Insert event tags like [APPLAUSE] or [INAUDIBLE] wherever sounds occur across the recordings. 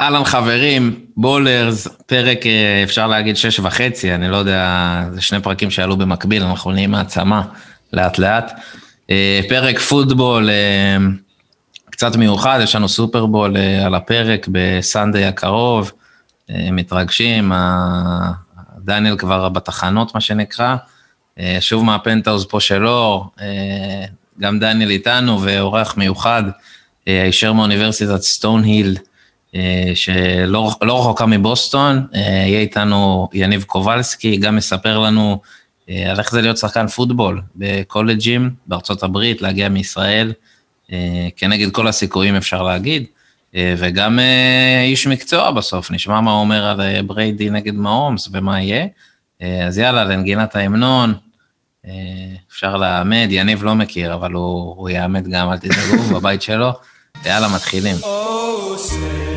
אהלן חברים, בולרס, פרק אה, אפשר להגיד שש וחצי, אני לא יודע, זה שני פרקים שעלו במקביל, אנחנו נהיים מעצמה לאט לאט. אה, פרק פוטבול אה, קצת מיוחד, יש לנו סופרבול על הפרק בסנדיי הקרוב, מתרגשים, דניאל כבר בתחנות מה שנקרא, שוב מהפנטהאוז פה שלו, גם דניאל איתנו ואורח מיוחד, הישר מאוניברסיטת סטון היל, אה, שלא לא רחוקה מבוסטון, אה, יהיה איתנו יניב קובלסקי, גם מספר לנו אה, על איך זה להיות שחקן פוטבול בקולג'ים בארצות הברית, להגיע מישראל, כנגד כל הסיכויים אפשר להגיד, וגם איש מקצוע בסוף, נשמע מה הוא אומר על בריידי נגד מהומס ומה יהיה. אז יאללה, לנגינת ההמנון, אפשר לאמד, יניב לא מכיר, אבל הוא, הוא יאמד גם, אל תדאגו, [LAUGHS] בבית שלו. יאללה, מתחילים. Oh,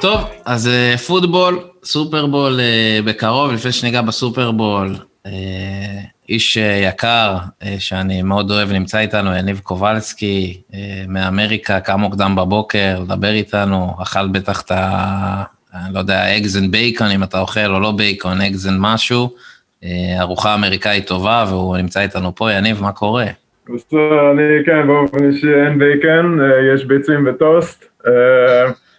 טוב, אז אה, פוטבול, סופרבול אה, בקרוב, לפני שניגע בסופרבול, אה, איש יקר שאני מאוד אוהב נמצא איתנו, יניב קובלסקי מאמריקה, קם מוקדם בבוקר, לדבר איתנו, אכל בטח את ה... אני לא יודע, eggs and bacon, אם אתה אוכל או לא בייקון, eggs and משהו, ארוחה אמריקאית טובה, והוא נמצא איתנו פה. יניב, מה קורה? אני כן, באופן אישי אין בייקון, יש ביצים וטוסט.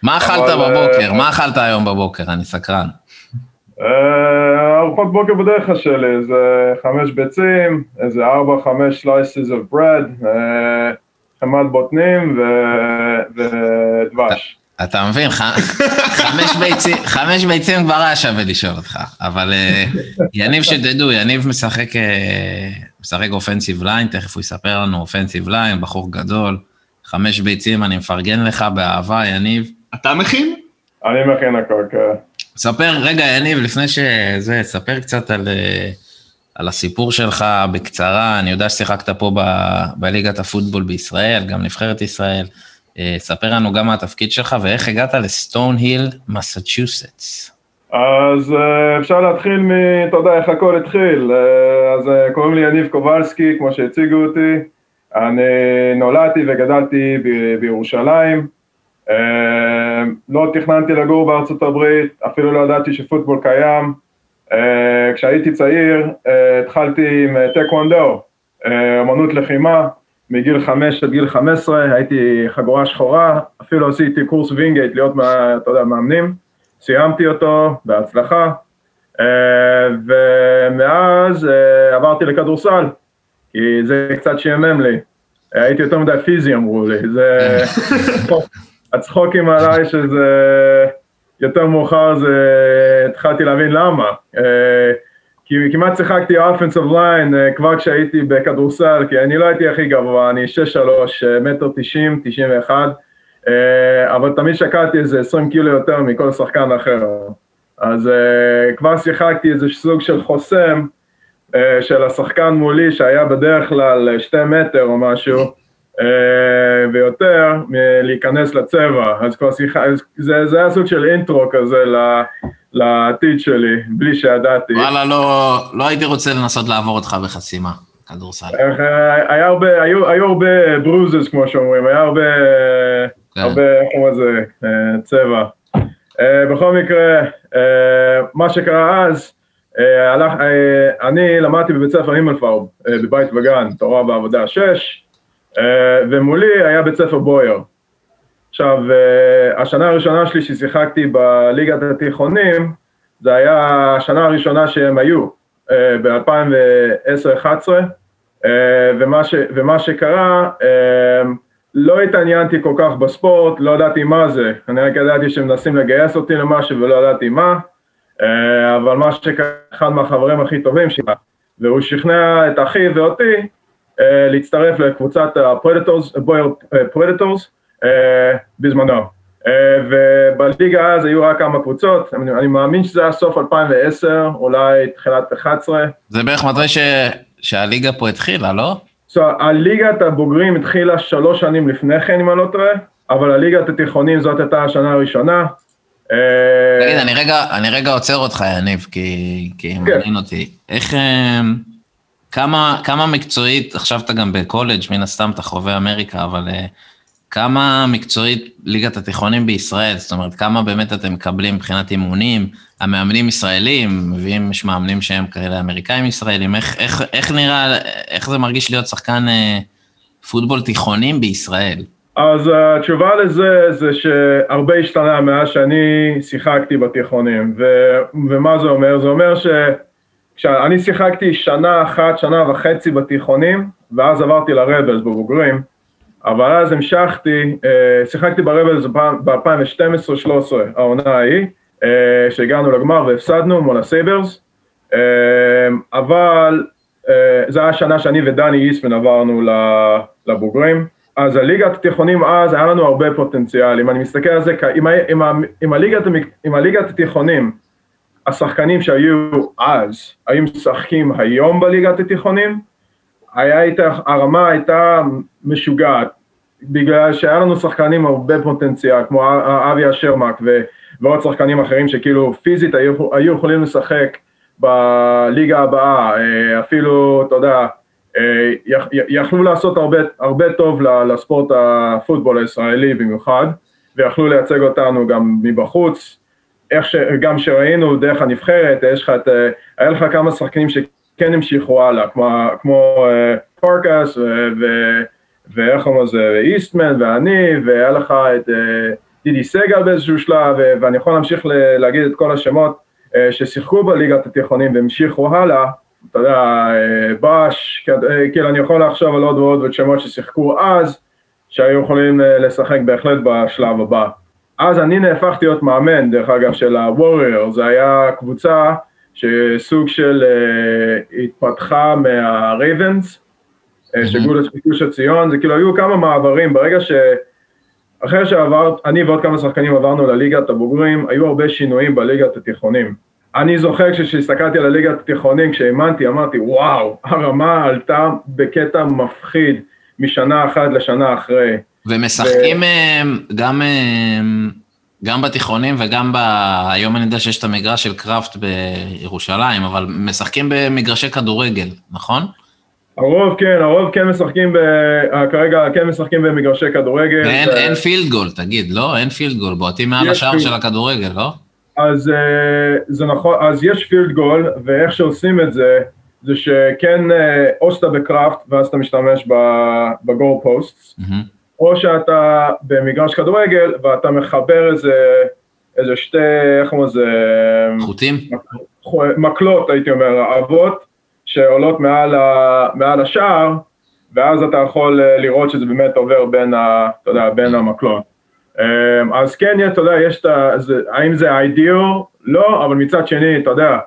מה אכלת בבוקר? מה אכלת היום בבוקר? אני סקרן. אה, ארוחות בוקר בדרך כלל שלי, זה חמש ביצים, איזה ארבע, חמש slices of bread, אה, חמאת בוטנים ודבש. אתה מבין, חמש ביצים, חמש ביצים כבר היה שווה לשאול אותך, אבל אה, יניב שתדעו, יניב משחק, משחק offensive line, תכף הוא יספר לנו offensive line, בחור גדול, חמש ביצים, אני מפרגן לך באהבה, יניב. אתה מכין? אני מכין הכל, כן. ספר, רגע, יניב, לפני שזה, ספר קצת על, אה, על הסיפור שלך בקצרה. אני יודע ששיחקת פה ב, בליגת הפוטבול בישראל, גם נבחרת ישראל. אה, ספר לנו גם מה התפקיד שלך ואיך הגעת לסטון היל, מסצ'וסטס. אז אה, אפשר להתחיל מ... אתה יודע איך הכל התחיל. אז קוראים לי יניב קובלסקי, כמו שהציגו אותי. אני נולדתי וגדלתי ב... בירושלים. אה, לא תכננתי לגור בארצות הברית, אפילו לא ידעתי שפוטבול קיים. אה, כשהייתי צעיר אה, התחלתי עם טקוונדו, אמנות לחימה, מגיל 5 עד גיל 15, הייתי חגורה שחורה, אפילו עשיתי קורס וינגייט להיות, אתה יודע, מאמנים, סיימתי אותו בהצלחה, ומאז עברתי לכדורסל, כי זה קצת שימם לי, הייתי יותר מדי פיזי אמרו לי, זה [LAUGHS] הצחוקים עליי שזה יותר מאוחר זה התחלתי להבין למה. אה, כי כמעט שיחקתי אופנסיב ליין אה, כבר כשהייתי בכדורסל, כי אני לא הייתי הכי גבוה, אני 6-3, אה, מטר 90, 91, אבל תמיד שקלתי איזה 20 קילו יותר מכל שחקן אחר. אז כבר שיחקתי איזה סוג של חוסם של השחקן מולי שהיה בדרך כלל שתי מטר או משהו, ויותר מלהיכנס לצבע, אז כבר שיחה, זה, זה היה סוג של אינטרו כזה לעתיד שלי, בלי שידעתי. וואלה, לא, לא הייתי רוצה לנסות לעבור אותך בחסימה, כדורסל. אה, היה הרבה, היו, היו הרבה ברוזס כמו שאומרים, היה הרבה, כן. הרבה, אומרים לזה, אה, צבע. בכל מקרה, מה שקרה אז, הלך, אני למדתי בבית ספר הימלפארב, בבית וגן, תורה בעבודה 6, אה, ומולי היה בית ספר בויר. עכשיו, אה, השנה הראשונה שלי ששיחקתי בליגת התיכונים, זה היה השנה הראשונה שהם היו, אה, ב-2010-2011, ומה, ומה שקרה, לא התעניינתי כל כך בספורט, לא ידעתי מה זה, אני רק ידעתי שמנסים לגייס אותי למשהו ולא ידעתי מה, אבל מה שקרה, אחד מהחברים הכי טובים שלי, והוא שכנע את אחי ואותי אה, להצטרף לקבוצת הפרדטורס, בויר פרדטורס בזמנו. אה, ובליגה אז היו רק כמה קבוצות, אני, אני מאמין שזה היה סוף 2010, אולי תחילת 11. זה בערך מתי ש... שהליגה פה התחילה, לא? So, הליגת הבוגרים התחילה שלוש שנים לפני כן, אם אני לא טועה, אבל הליגת התיכונים זאת הייתה השנה הראשונה. תגיד, אני רגע, אני רגע עוצר אותך, יניב, כי, כי כן. מעניין אותי. איך, כמה, כמה מקצועית, עכשיו אתה גם בקולג', מן הסתם אתה חווה אמריקה, אבל כמה מקצועית ליגת התיכונים בישראל? זאת אומרת, כמה באמת אתם מקבלים מבחינת אימונים? המאמנים ישראלים, מביאים, יש מאמנים שהם כאלה אמריקאים ישראלים, איך, איך, איך נראה, איך זה מרגיש להיות שחקן אה, פוטבול תיכונים בישראל? אז התשובה לזה זה שהרבה השתנה מאז שאני שיחקתי בתיכונים, ו, ומה זה אומר? זה אומר שכשאני שיחקתי שנה אחת, שנה וחצי בתיכונים, ואז עברתי לרבלס בבוגרים, אבל אז המשכתי, אה, שיחקתי ברבלס ב-2012-2013, העונה ההיא, אה, שהגענו לגמר והפסדנו מול הסייברס, אה, אבל זו הייתה השנה שאני ודני איסמן עברנו לבוגרים, אז הליגת התיכונים אז היה לנו הרבה פוטנציאל, אם אני מסתכל על זה, עם, עם, עם, הליגת, עם הליגת התיכונים, השחקנים שהיו אז, היו משחקים היום בליגת התיכונים, היה איתה, הרמה הייתה משוגעת, בגלל שהיה לנו שחקנים הרבה פוטנציאל, כמו אבי אשרמק ועוד שחקנים אחרים שכאילו פיזית היו, היו יכולים לשחק בליגה הבאה, אה, אפילו, אתה יודע, אה, יכלו לעשות הרבה, הרבה טוב לספורט הפוטבול הישראלי במיוחד, ויכלו לייצג אותנו גם מבחוץ, איך ש, גם שראינו דרך הנבחרת, יש לך את, אה, היה לך כמה שחקנים שכן המשיכו הלאה, כמו, כמו פרקס ואיך קוראים לזה, איסטמן ואני, והיה לך את דידי סגל באיזשהו שלב, ואני יכול להמשיך להגיד את כל השמות ששיחקו בליגת התיכונים והמשיכו הלאה, אתה יודע, אה, אה, כאילו אני יכול לחשוב על עוד ועוד שמות ששיחקו אז, שהיו יכולים אה, לשחק בהחלט בשלב הבא. אז אני נהפכתי להיות מאמן, דרך אגב, של ה-Warrior, זה היה קבוצה שסוג של uh, התפתחה מה-Ravens, mm-hmm. שגו גוש עציון, זה כאילו היו כמה מעברים, ברגע ש... אחרי שעברת, אני ועוד כמה שחקנים עברנו לליגת הבוגרים, היו הרבה שינויים בליגת התיכונים. אני זוכר כשהסתכלתי על הליגת התיכונים, כשהאמנתי, אמרתי, וואו, הרמה עלתה בקטע מפחיד משנה אחת לשנה אחרי. ומשחקים ו... אה, גם, אה, גם בתיכונים וגם ב... היום אני יודע שיש את המגרש של קראפט בירושלים, אבל משחקים במגרשי כדורגל, נכון? הרוב כן, הרוב כן משחקים, ב... כרגע כן משחקים במגרשי כדורגל. ואין ו... אין field goal, תגיד, לא? אין field goal, בועטים מעל השער של הכדורגל, לא? אז אה, זה נכון, אז יש field goal, ואיך שעושים את זה, זה שכן, אה, או שאתה בקראפט, ואז אתה משתמש ב goal post, mm-hmm. או שאתה במגרש כדורגל, ואתה מחבר איזה, איזה שתי, איך אומרים לזה? חוטים? מקלות, הייתי אומר, אבות, שעולות מעל, ה, מעל השער, ואז אתה יכול אה, לראות שזה באמת עובר בין, ה, אתה יודע, בין המקלות. אמ, אז כן, אתה יודע, יש את ה... האם זה אידיאל? לא, אבל מצד שני, אתה יודע,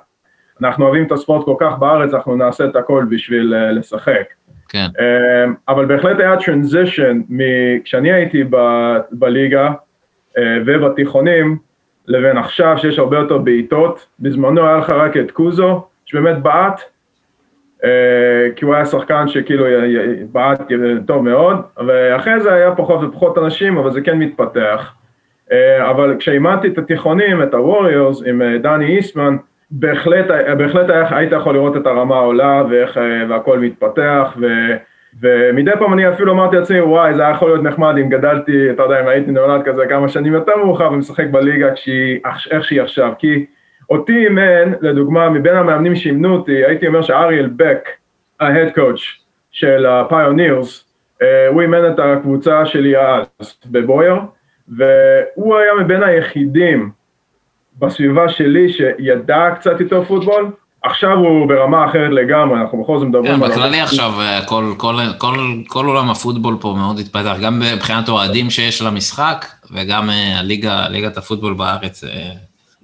אנחנו אוהבים את הספורט כל כך בארץ, אנחנו נעשה את הכל בשביל uh, לשחק. כן. Um, אבל בהחלט היה טרנזישן כשאני הייתי ב, בליגה uh, ובתיכונים, לבין עכשיו שיש הרבה יותר בעיטות, בזמנו היה לך רק את קוזו, שבאמת בעט, אה, כי הוא היה שחקן שכאילו בעט טוב מאוד, ואחרי זה היה פחות ופחות אנשים, אבל זה כן מתפתח. אה, אבל כשאימנתי את התיכונים, את הווריורס, עם אה, דני איסמן, בהחלט, בהחלט היית יכול לראות את הרמה עולה ואיך, והכל מתפתח, ו, ומדי פעם אני אפילו אמרתי לעצמי, וואי, זה היה יכול להיות נחמד אם גדלתי, אתה יודע, אם הייתי נולד כזה כמה שנים יותר מאוחר ומשחק בליגה כשהיא, איך שהיא עכשיו, כי אותי אימן, לדוגמה, מבין המאמנים שאימנו אותי, הייתי אומר שאריאל בק, ההד קואץ' של הפיונירס, אה, הוא אימן את הקבוצה שלי אז בבויר, והוא היה מבין היחידים בסביבה שלי שידע קצת יותר פוטבול, עכשיו הוא ברמה אחרת לגמרי, אנחנו בכל זאת מדברים כן, על... בכללי עכשיו, אה, כל, כל, כל, כל עולם הפוטבול פה מאוד התפתח, גם מבחינת אוהדים שיש למשחק, וגם אה, הליגה, ליגת הפוטבול בארץ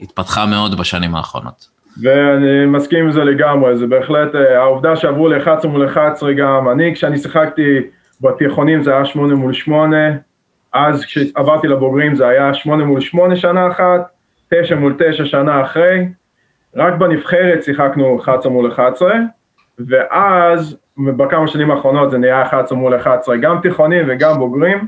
התפתחה מאוד בשנים האחרונות. ואני מסכים עם זה לגמרי, זה בהחלט, אה, העובדה שעברו ל-11 מול 11 גם, אני כשאני שיחקתי בתיכונים זה היה 8 מול 8, אז כשעברתי לבוגרים זה היה 8 מול 8 שנה אחת, 9 מול 9 שנה אחרי, רק בנבחרת שיחקנו 11 מול 11, ואז בכמה שנים האחרונות זה נהיה 11 מול 11, גם תיכונים וגם בוגרים,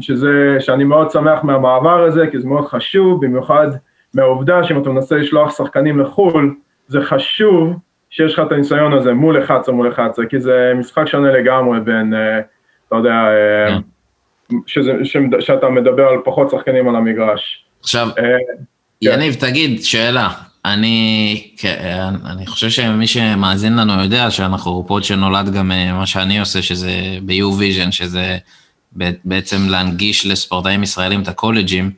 שזה, שאני מאוד שמח מהמעבר הזה, כי זה מאוד חשוב, במיוחד מהעובדה שאם אתה מנסה לשלוח שחקנים לחו"ל, זה חשוב שיש לך את הניסיון הזה מול 11 מול 11, כי זה משחק שונה לגמרי בין, אתה יודע, כן. שזה, שאתה מדבר על פחות שחקנים על המגרש. עכשיו, כן. יניב, תגיד, שאלה. אני, כן, אני חושב שמי שמאזין לנו יודע שאנחנו פוד שנולד גם אה, מה שאני עושה, שזה ב-U-Vision, שזה בעצם להנגיש לספורטאים ישראלים את הקולג'ים.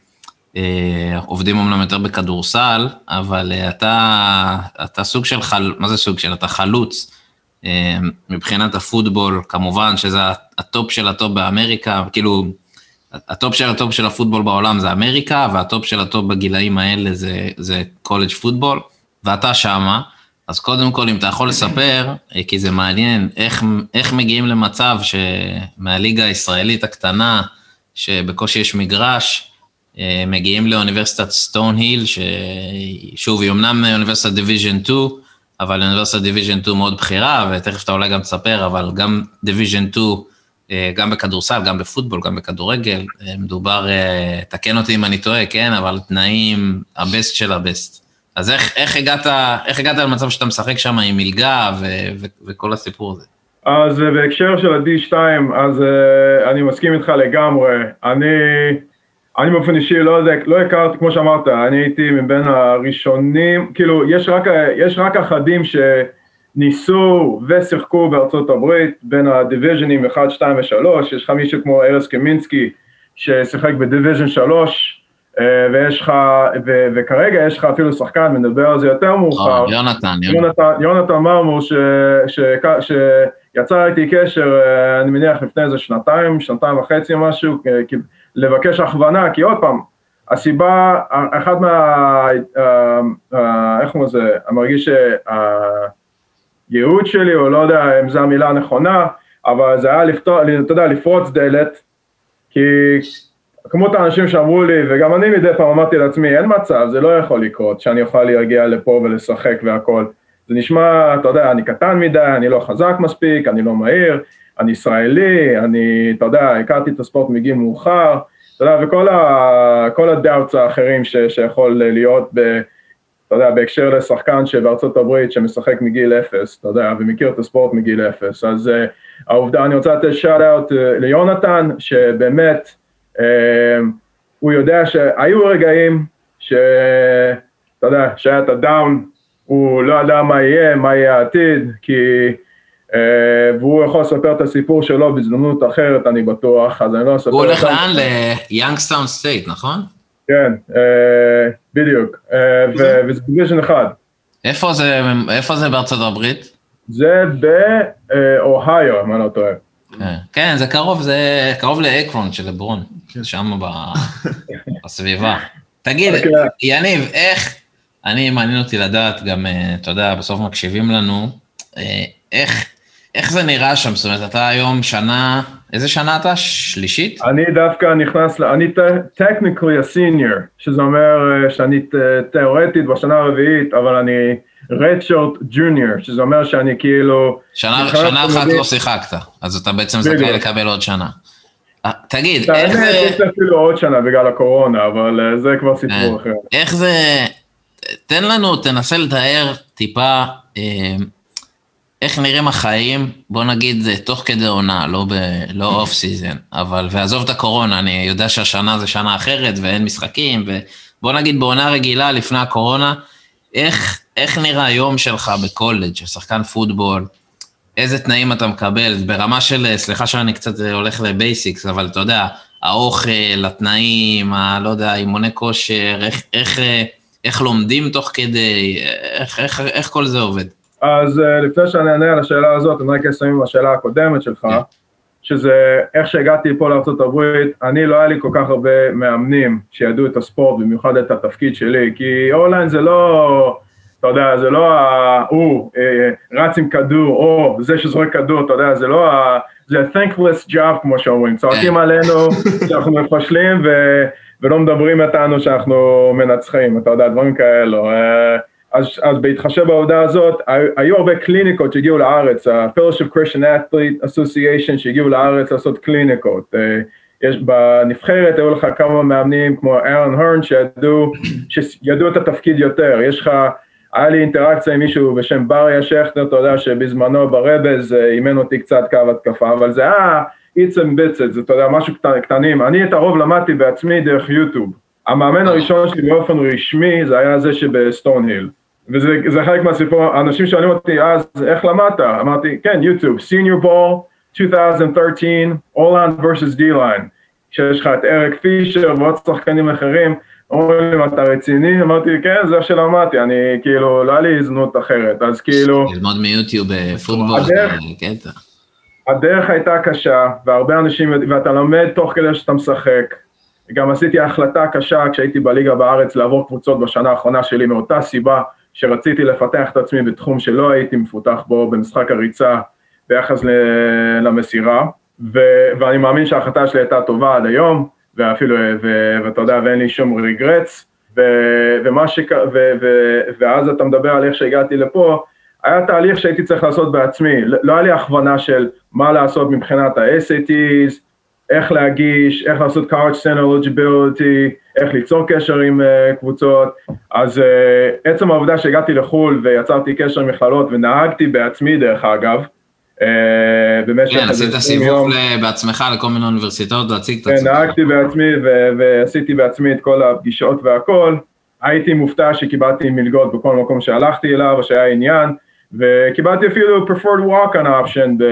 אה, עובדים אמנם יותר בכדורסל, אבל אה, אתה, אתה סוג של חל... מה זה סוג של? אתה חלוץ. מבחינת הפוטבול, כמובן שזה הטופ של הטופ באמריקה, כאילו, הטופ של הטופ של הפוטבול בעולם זה אמריקה, והטופ של הטופ בגילאים האלה זה, זה college football, ואתה שמה, אז קודם כל, אם אתה יכול לספר, אה, כי זה מעניין, איך, איך מגיעים למצב שמהליגה הישראלית הקטנה, שבקושי יש מגרש, אה, מגיעים לאוניברסיטת סטון היל, ששוב, היא אמנם אוניברסיטת Division 2, אבל אוניברסיטת Division 2 מאוד בכירה, ותכף אתה אולי גם תספר, אבל גם Division 2, אה, גם בכדורסל, גם בפוטבול, גם בכדורגל, אה, מדובר, אה, תקן אותי אם אני טועה, כן, אבל תנאים ה best של ה best. אז איך, איך, הגעת, איך הגעת למצב שאתה משחק שם עם מלגה ו, ו, וכל הסיפור הזה? אז בהקשר של ה-D2, אז uh, אני מסכים איתך לגמרי. אני, אני באופן אישי לא לא הכרתי, כמו שאמרת, אני הייתי מבין הראשונים, כאילו, יש רק, יש רק אחדים ש... ניסו ושיחקו בארצות הברית בין הדיוויז'נים 1, 2 ו-3, יש לך מישהו כמו ארז קמינסקי ששיחק בדיוויז'ן 3, אה, ויש לך, ו, וכרגע יש לך אפילו שחקן, מדבר על זה יותר מאוחר. Oh, יונתן, יונתן. יונתן מרמור, ש, ש, ש, שיצר איתי קשר, אה, אני מניח לפני איזה שנתיים, שנתיים וחצי או משהו, לבקש הכוונה, כי עוד פעם, הסיבה, אחד מה, אה, איך אומרים לזה, אני מרגיש הייעוד שלי, או לא יודע אם זו המילה הנכונה, אבל זה היה לפתור, אתה יודע, לפרוץ דלת, כי כמות האנשים שאמרו לי, וגם אני מדי פעם אמרתי לעצמי, אין מצב, זה לא יכול לקרות, שאני אוכל להגיע לפה ולשחק והכל. זה נשמע, אתה יודע, אני קטן מדי, אני לא חזק מספיק, אני לא מהיר, אני ישראלי, אני, אתה יודע, הכרתי את הספורט מגיל מאוחר, אתה יודע, וכל הדאוטס האחרים ש, שיכול להיות ב... אתה יודע, בהקשר לשחקן שבארצות הברית שמשחק מגיל אפס, אתה יודע, ומכיר את הספורט מגיל אפס, אז uh, העובדה, אני רוצה לתת שאט אאוט uh, ליונתן, שבאמת, uh, הוא יודע שהיו רגעים שאתה יודע, שהיה את הדאון, הוא לא ידע מה יהיה, מה יהיה העתיד, כי, uh, והוא יכול לספר את הסיפור שלו בהזדמנות אחרת, אני בטוח, אז אני לא אספר... הוא הולך לאן? ליאנגסטאון סטייט, נכון? כן, אה, בדיוק, אה, וזה Division אחד. איפה זה, איפה זה בארצות הברית? זה באוהיו, אם אני לא טועה. כן, כן, זה קרוב, זה קרוב לאקרון של לברון, שם [LAUGHS] בסביבה. תגיד, אוקיי. יניב, איך, אני, מעניין אותי לדעת, גם, אה, אתה יודע, בסוף מקשיבים לנו, איך, איך זה נראה שם? זאת אומרת, אתה היום שנה, איזה שנה אתה? שלישית? אני דווקא נכנס, אני technically a senior, שזה אומר אה, שאני תיאורטית בשנה הרביעית, אבל אני short junior, שזה אומר שאני כאילו... שנה, שנה אחת לא שיחקת, אז אתה בעצם זכאי לקבל עוד שנה. אה, תגיד, איך זה... אני חושב אפילו עוד שנה בגלל הקורונה, אבל אה, זה כבר סיפור אחר. איך זה... תן לנו, תנסה לתאר טיפה איך נראים החיים, בוא נגיד, תוך כדי עונה, לא, ב, לא off season, אבל, ועזוב את הקורונה, אני יודע שהשנה זה שנה אחרת ואין משחקים, ובוא נגיד בעונה רגילה לפני הקורונה, איך, איך נראה היום שלך בקולג', שחקן פוטבול, איזה תנאים אתה מקבל, ברמה של, סליחה שאני קצת הולך ל basics, אבל אתה יודע, האוכל, התנאים, ה, לא יודע, אימוני כושר, איך, איך, איך לומדים תוך כדי, איך, איך, איך כל זה עובד? אז uh, לפני שאני אענה על השאלה הזאת, אני רק אסיים עם השאלה הקודמת שלך. שזה איך שהגעתי פה לארה"ב, אני לא היה לי כל כך הרבה מאמנים שידעו את הספורט, במיוחד את התפקיד שלי, כי אורליין זה לא, אתה יודע, זה לא הוא אה, רץ עם כדור, או זה שזורק כדור, אתה יודע, זה לא ה... זה ה-thankless job כמו שאומרים, צועקים [LAUGHS] עלינו שאנחנו מפשלים ו... ולא מדברים איתנו שאנחנו מנצחים, אתה יודע, דברים כאלו. אז, אז בהתחשב בעובדה הזאת, היו הרבה קליניקות שהגיעו לארץ, ה-Fellowship Christian Athlete Association שהגיעו לארץ לעשות קליניקות. אה, יש בנבחרת, היו לך כמה מאמנים כמו אהרון הרן שידעו, שידעו את התפקיד יותר. יש לך, היה לי אינטראקציה עם מישהו בשם בריה שכטר, אתה יודע שבזמנו ברבז אה, אימן אותי קצת קו התקפה, אבל זה היה and bits, זה, אתה יודע, משהו קטן, קטנים. אני את הרוב למדתי בעצמי דרך יוטיוב. המאמן הראשון שלי באופן רשמי זה היה זה שבסטון היל. וזה חלק מהסיפור, אנשים שואלים אותי אז איך למדת? אמרתי כן יוטיוב, senior ball 2013, אולנד versus D-line, שיש לך את אריק פישר ועוד שחקנים אחרים, אומרים לי אתה רציני? אמרתי כן זה איך שלמדתי, אני כאילו לא היה לי הזדמנות אחרת, אז כאילו... ללמוד מיוטיוב אה, פוטבול, קטע. הדרך הייתה קשה, והרבה אנשים, ואתה לומד תוך כדי שאתה משחק, גם עשיתי החלטה קשה כשהייתי בליגה בארץ לעבור קבוצות בשנה האחרונה שלי מאותה סיבה שרציתי לפתח את עצמי בתחום שלא הייתי מפותח בו במשחק הריצה ביחס למסירה. ו, ואני מאמין שההחלטה שלי הייתה טובה עד היום ואפילו, ו, ואתה יודע, ואין לי שום ריגרץ ו, ומה ש... ו, ו, ואז אתה מדבר על איך שהגעתי לפה היה תהליך שהייתי צריך לעשות בעצמי, לא היה לי הכוונה של מה לעשות מבחינת ה-SATs, איך להגיש, איך לעשות college center eligibility, איך ליצור קשר עם uh, קבוצות, אז uh, עצם העובדה שהגעתי לחו"ל ויצרתי קשר עם מכללות ונהגתי בעצמי דרך אגב, uh, במשך כן, עשית סיבוב בעצמך לכל מיני אוניברסיטאות להציג את עצמך. כן, נהגתי בעצמי ועשיתי בעצמי את כל הפגישות והכל, הייתי מופתע שקיבלתי מלגות בכל מקום שהלכתי אליו שהיה עניין, וקיבלתי אפילו preferred walk-on option ב...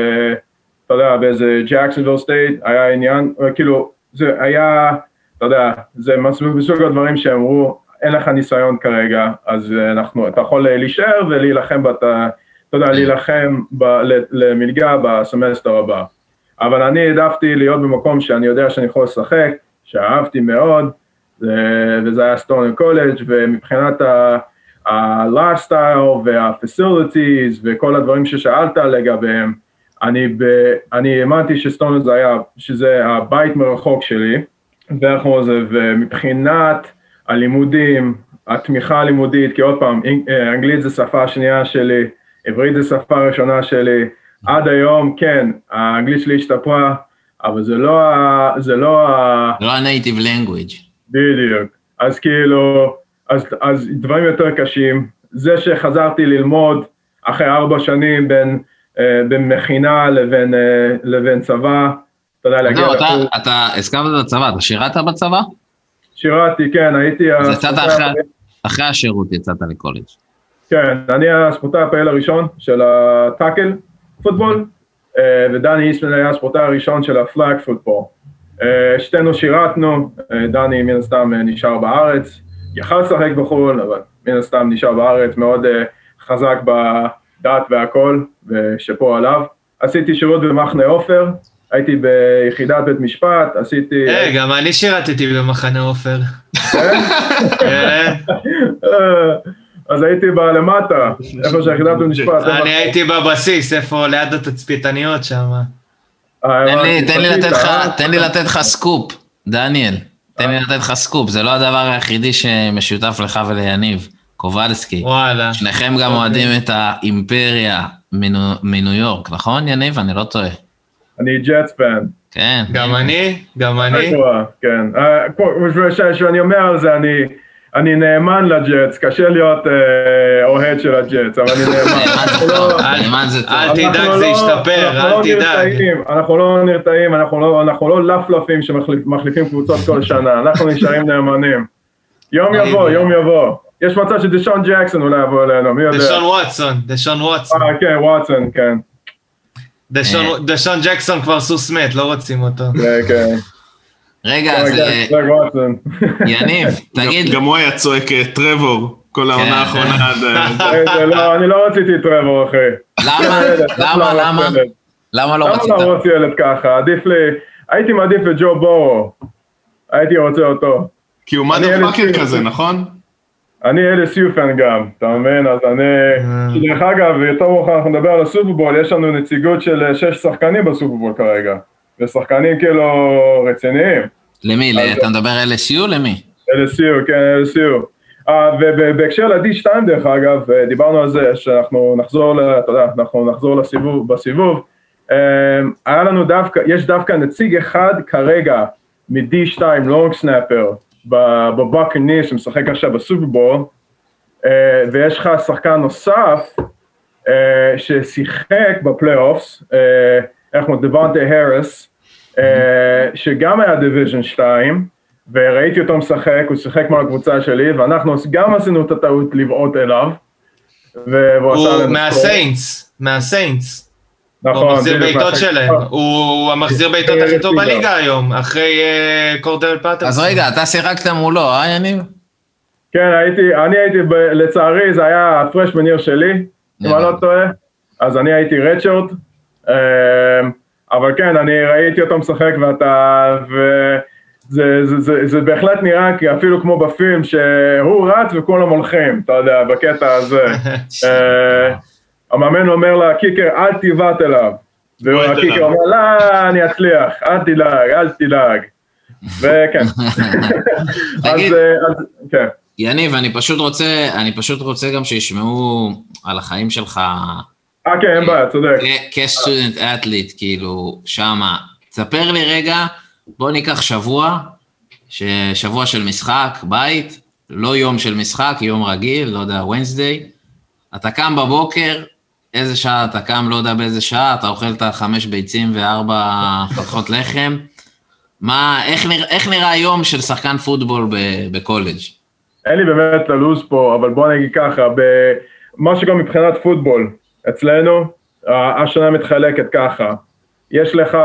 יודע, באיזה ג'קסונוויל סטייט, היה עניין, כאילו, זה היה, אתה יודע, זה מסוג הדברים שאמרו, אין לך ניסיון כרגע, אז אנחנו, אתה יכול להישאר ולהילחם, בת, אתה יודע, להילחם ב, למלגה בסמסטר הבא. אבל אני העדפתי להיות במקום שאני יודע שאני יכול לשחק, שאהבתי מאוד, וזה היה סטורנר קולג' ומבחינת ה-lifestyle וה-facilities וכל הדברים ששאלת לגביהם, אני, ב, אני האמנתי שסטונר זה היה, שזה הבית מרחוק שלי, קוראים לזה, ומבחינת הלימודים, התמיכה הלימודית, כי עוד פעם, אה, אנגלית זה שפה שנייה שלי, עברית זה שפה ראשונה שלי, עד היום, כן, האנגלית שלי השתפרה, אבל זה לא ה... זה לא ה... לא ה-native language. בדיוק. אז כאילו, אז, אז דברים יותר קשים. זה שחזרתי ללמוד אחרי ארבע שנים בין בין מכינה לבין, אה, לבין צבא, אתה יודע, להגיע לחוץ. אתה, אתה הזכרת את הצבא, אתה שירת בצבא? שירתי, כן, הייתי... אז יצאת אחרי, אחרי השירות יצאת לקולג'. כן, אני הספורטאי הפעיל הראשון של הטאקל פוטבול, אה, ודני איסמן היה הספורטאי הראשון של הפלאג פוטבול. שתינו שירתנו, דני מן הסתם נשאר בארץ, יכל לשחק בחו"ל, אבל מן הסתם נשאר בארץ, מאוד חזק ב... דת והכל, ושאפו עליו. עשיתי שירות במחנה עופר, הייתי ביחידת בית משפט, עשיתי... אה, גם אני שירתתי במחנה עופר. כן? כן. [LAUGHS] אז הייתי בלמטה, איפה שהיחידת בית משפט. אני הייתי בבסיס, איפה ליד התצפיתניות שם. אה, תן לי לתת לך סקופ, דניאל. תן לי לתת לך סקופ, זה לא הדבר היחידי שמשותף לך וליניב. קובלסקי. וואלה. שניכם גם אוהדים את האימפריה מניו יורק, נכון יניב? אני לא טועה. אני ג'אטס פן. כן. גם אני, גם אני. כן. כשאני אומר על זה, אני... אני נאמן לג'אטס, קשה להיות אה, אוהד של הג'אטס, אבל אני נאמן. [LAUGHS] נאמן זה טוב. אל תדאג, זה ישתפר, אל תדאג. אנחנו לא נרתעים, אנחנו לא לפלפים שמחליפים קבוצות כל שנה, אנחנו נשארים נאמנים. יום יבוא, יום יבוא. יש מצב שדשון ג'קסון אולי יבוא אלינו, מי יודע. דשון וואטסון, דשון וואטסון. אה, כן, וואטסון, כן. דשון ג'קסון כבר סוס מת, לא רוצים אותו. כן, כן. רגע, אז... אה, יניב, [LAUGHS] תגיד... גם הוא היה צועק אה, טרבור, כל העונה כן. האחרונה עד... אה, [LAUGHS] לא, אני לא רציתי טרבור, אחי. למה? למה? [LAUGHS] למה? למה לא רצית? למה לא רוצה ילד ככה? עדיף לי... הייתי מעדיף את ג'ו בורו. הייתי רוצה אותו. כי הוא מאדר פאקר כזה, נכון? אני LSU פן גם, אתה מבין? אז אני... אה. דרך אגב, יותר מאוחר אנחנו נדבר על הסופרבול, יש לנו נציגות של אה, שש שחקנים בסופרבול כרגע. ושחקנים כאילו רציניים. למי? אתה מדבר LSU למי? LSU, כן, LSU. אה, ובהקשר ל-D2 דרך אגב, דיברנו על זה שאנחנו נחזור, אתה יודע, אנחנו נחזור לסיבוב, בסיבוב, היה לנו דווקא, יש דווקא נציג אחד כרגע מ-D2 long snapper בבקנירס שמשחק עכשיו בסופרבול, ויש לך שחקן נוסף ששיחק ב playoffs, איך אומרים, דוונטה הריס, שגם היה Division 2, וראיתי אותו משחק, הוא שיחק מול הקבוצה שלי, ואנחנו גם עשינו את הטעות לבעוט אליו. הוא מהסיינטס, מהסיינטס. נכון. הוא מחזיר בעיטות שלהם, הוא המחזיר בעיטות הכי טוב בליגה היום, אחרי אה, קורדל פטרסון. אז רגע, אתה שיחקת מולו, אה יניב? כן, הייתי, אני הייתי, לצערי זה היה הפרשמניר שלי, אם אני לא טועה, אז אני הייתי רדשורט, אה, אבל כן, אני ראיתי אותו משחק ואתה, זה, זה, זה, זה בהחלט נראה כי אפילו כמו בפילם שהוא רץ וכולם הולכים, אתה יודע, בקטע הזה. [LAUGHS] המאמן אומר לקיקר, אל תיבט אליו. והקיקר אומר, לא, אני אצליח, אל תדאג, אל תדאג. וכן. [LAUGHS] אז, אה, אז, כן. יניב, אני פשוט רוצה, אני פשוט רוצה גם שישמעו על החיים שלך. אה, כן, אין בעיה, צודק. כסטודנט אתליט, כאילו, שמה. תספר לי רגע, בוא ניקח שבוע, שבוע של משחק, בית, לא יום של משחק, יום רגיל, לא יודע, Wednesday. אתה קם בבוקר, איזה שעה אתה קם, לא יודע באיזה שעה, אתה אוכל את החמש ביצים וארבע חתכות לחם. מה, איך, נרא, איך נראה היום של שחקן פוטבול בקולג'? אין לי באמת את הלו"ז פה, אבל בוא נגיד ככה, מה שגם מבחינת פוטבול, אצלנו, השנה מתחלקת ככה, יש לך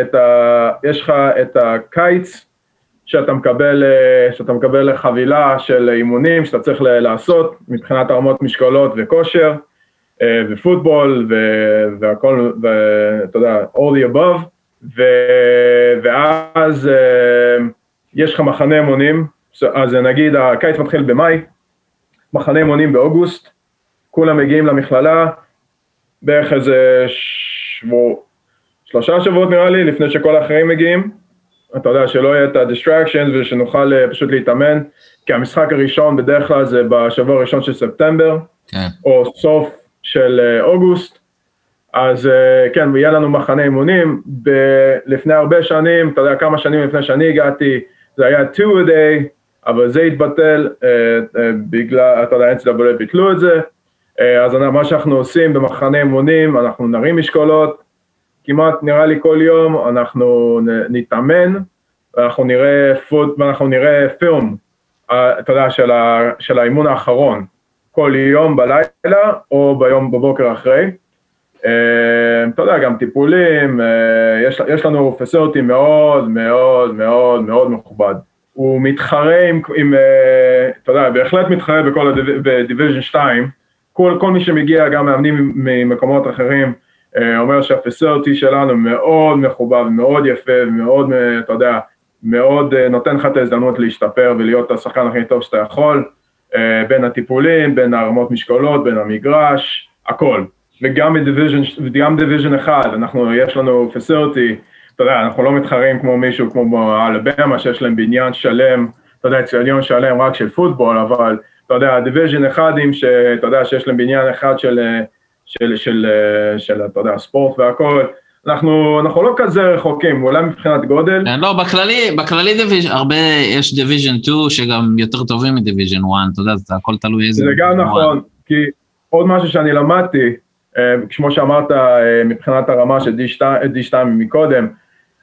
את, ה, יש לך את הקיץ, שאתה מקבל, שאתה מקבל חבילה של אימונים שאתה צריך לעשות מבחינת הרמות משקולות וכושר אה, ופוטבול והכל, ואתה יודע, all the above, ו, ואז אה, יש לך מחנה אימונים, אז נגיד הקיץ מתחיל במאי, מחנה אימונים באוגוסט, כולם מגיעים למכללה, בערך איזה שבוע, שלושה שבועות נראה לי, לפני שכל האחרים מגיעים, אתה יודע, שלא יהיה את ה-distractions ושנוכל אה, פשוט להתאמן, כי המשחק הראשון בדרך כלל זה בשבוע הראשון של ספטמבר, כן. או סוף של אה, אוגוסט, אז אה, כן, ויהיה לנו מחנה אימונים, ב- לפני הרבה שנים, אתה יודע, כמה שנים לפני שאני הגעתי, זה היה two a day, אבל זה התבטל uh, uh, בגלל, אתה יודע, NCAA ביטלו את זה, uh, אז מה שאנחנו עושים במחנה אימונים, אנחנו נרים משקולות, כמעט נראה לי כל יום אנחנו נתאמן ואנחנו נראה פוט ואנחנו נראה פילם, אה, אתה יודע, של, ה, של האימון האחרון, כל יום בלילה או ביום בבוקר אחרי. אה, אתה יודע, גם טיפולים, אה, יש, יש לנו פסיליטי מאוד מאוד מאוד מאוד מכובד. הוא מתחרה עם, עם אתה יודע, בהחלט מתחרה בכל ה Division 2, כל, כל מי שמגיע, גם מאמנים ממקומות אחרים, אה, אומר שה facility שלנו מאוד מכובד, מאוד יפה, מאוד, אה, אתה יודע, מאוד אה, נותן לך את ההזדמנות להשתפר ולהיות השחקן הכי טוב שאתה יכול, בין הטיפולים, בין הרמות משקולות, בין המגרש, הכל. וגם ב Division, וגם Division אחד, אנחנו, יש לנו facility, אתה יודע, אנחנו לא מתחרים כמו מישהו כמו אלבמה, שיש להם בניין שלם, אתה יודע, אצטדיון שלם רק של פוטבול, אבל אתה יודע, division אחדים, שאתה יודע, שיש להם בניין אחד של של, של, אה, של, אתה יודע, ספורט והכל, אנחנו, אנחנו לא כזה רחוקים, אולי מבחינת גודל. כן, לא, בכללי, בכללי division, הרבה, יש division 2 שגם יותר טובים מ division 1, אתה יודע, זה הכל תלוי איזה... זה גם נכון, כי עוד משהו שאני למדתי, אה, כמו שאמרת, אה, מבחינת הרמה של D2, D2 מקודם,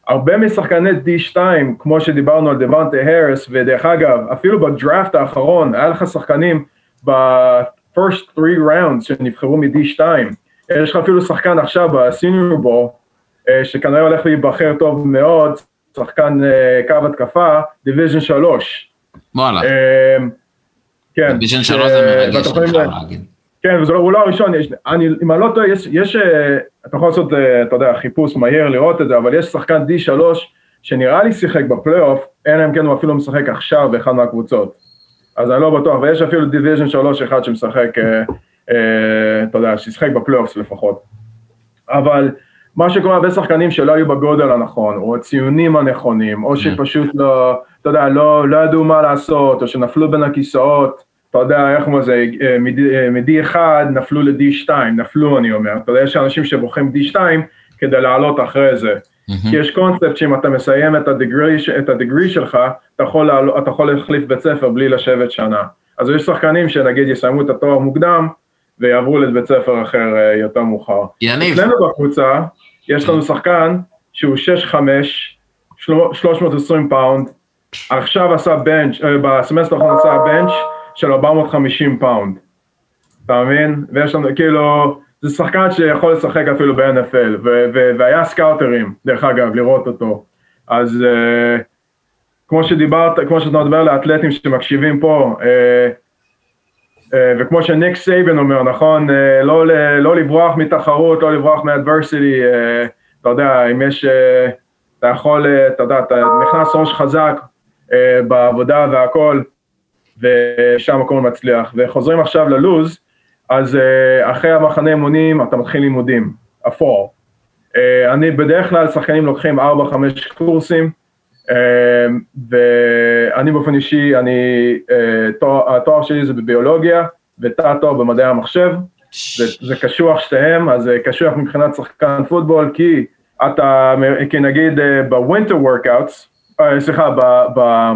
הרבה משחקני D2, כמו שדיברנו על דוונטה האריס, ודרך אגב, אפילו בדראפט האחרון, היה לך שחקנים ב... first three rounds שנבחרו מ-D2. יש לך אפילו שחקן עכשיו ב Senior Bowl, אה, שכנראה הולך להיבחר טוב מאוד, שחקן אה, קו התקפה, division 3. וואלה. אה, כן. division 3 זה מרגש, אני חייב להגיד. כן, והוא לא הראשון, אני, אם אני לא טועה, יש, יש, אתה יכול לעשות, אתה יודע, חיפוש מהיר לראות את זה, אבל יש שחקן D3 שנראה לי שיחק בפלייאוף, אלא אם כן הוא אפילו משחק עכשיו באחד מהקבוצות. אז אני לא בטוח, ויש אפילו division 3 אחד שמשחק, אה, אה, אתה יודע, שישחק ב playoffs לפחות. אבל מה שקורה, הרבה שחקנים שלא היו בגודל הנכון, או הציונים הנכונים, או mm. שפשוט לא, אתה יודע, לא, לא ידעו מה לעשות, או שנפלו בין הכיסאות, אתה יודע, איך זה, מ-D1 נפלו ל-D2, נפלו אני אומר, אתה יודע, יש אנשים שבוחרים D2 כדי לעלות אחרי זה. Mm-hmm. כי יש קונספט שאם אתה מסיים את ה degree, את ה degree שלך, אתה יכול, לעלות, אתה יכול להחליף בית ספר בלי לשבת שנה. אז יש שחקנים שנגיד יסיימו את התואר מוקדם, ויעברו לבית ספר אחר אה, יותר מאוחר. יניב. אצלנו בקבוצה, יש לנו שחקן שהוא 6-5, 320 pound, עכשיו עשה bench, אה, בסמסטר האחרון עשה bench של 450 pound. אתה מבין? ויש לנו, כאילו, זה שחקן שיכול לשחק אפילו ב-NFL, והיה סקאוטרים, דרך אגב, לראות אותו. אז uh, כמו שדיברת, כמו שאתה מדבר לאתלטים שמקשיבים פה, uh, וכמו שניק סייבן אומר, נכון, uh, לא, לא לברוח מתחרות, לא לברוח מ adversity, uh, אתה יודע, אם יש, אתה יכול, אתה יודע, אתה נכנס ראש חזק בעבודה והכל, ושם הכל מצליח. וחוזרים עכשיו ללוז, אז אחרי המחנה אימונים אתה מתחיל לימודים, אפור. אני בדרך כלל שחקנים לוקחים 4-5 קורסים, ואני באופן אישי, אני, תואר, התואר שלי זה בביולוגיה, ותת תואר במדעי המחשב, זה קשוח שתיהם, אז זה קשוח מבחינת שחקן פוטבול, כי אתה, כי נגיד ב winter workouts, סליחה, ב, ב,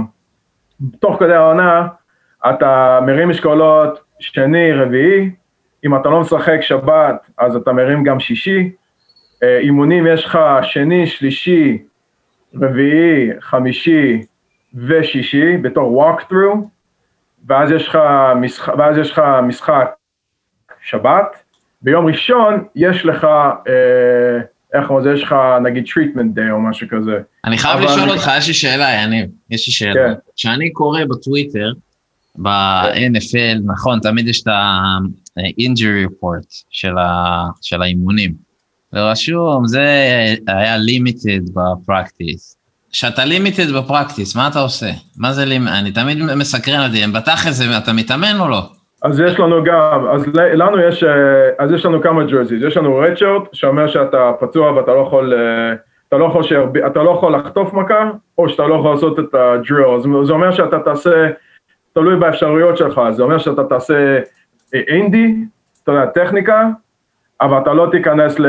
תוך כדי העונה, אתה מרים משקולות שני, רביעי, אם אתה לא משחק שבת, אז אתה מרים גם שישי. אה, אימונים יש לך שני, שלישי, רביעי, חמישי ושישי בתור walk-through, ואז יש לך משחק, ואז יש לך משחק שבת. ביום ראשון יש לך, אה, איך קוראים לזה, יש לך נגיד treatment day או משהו כזה. אני חייב לשאול אותך, יש לי שאלה, יניב, יש לי שאלה. כשאני כן. קורא בטוויטר, ב-NFL, נכון, תמיד יש את ה-injury report של, ה, של האימונים. ורשום, זה היה limited בפרקטיס. כשאתה limited בפרקטיס, מה אתה עושה? מה זה limited? אני תמיד מסקרן אותי, הם בתכל'ס אתה מתאמן או לא? אז יש לנו גם, אז לנו יש, אה, אז יש לנו כמה ג'רזיז, יש לנו רדשרט שאומר שאתה פצוע ואתה לא יכול, אה, אתה לא יכול, שרב, אתה לא יכול לחטוף מכה, או שאתה לא יכול לעשות את הדריל, זה אומר שאתה תעשה תלוי באפשרויות שלך, זה אומר שאתה תעשה אינדי, אתה יודע, טכניקה, אבל אתה לא תיכנס ל...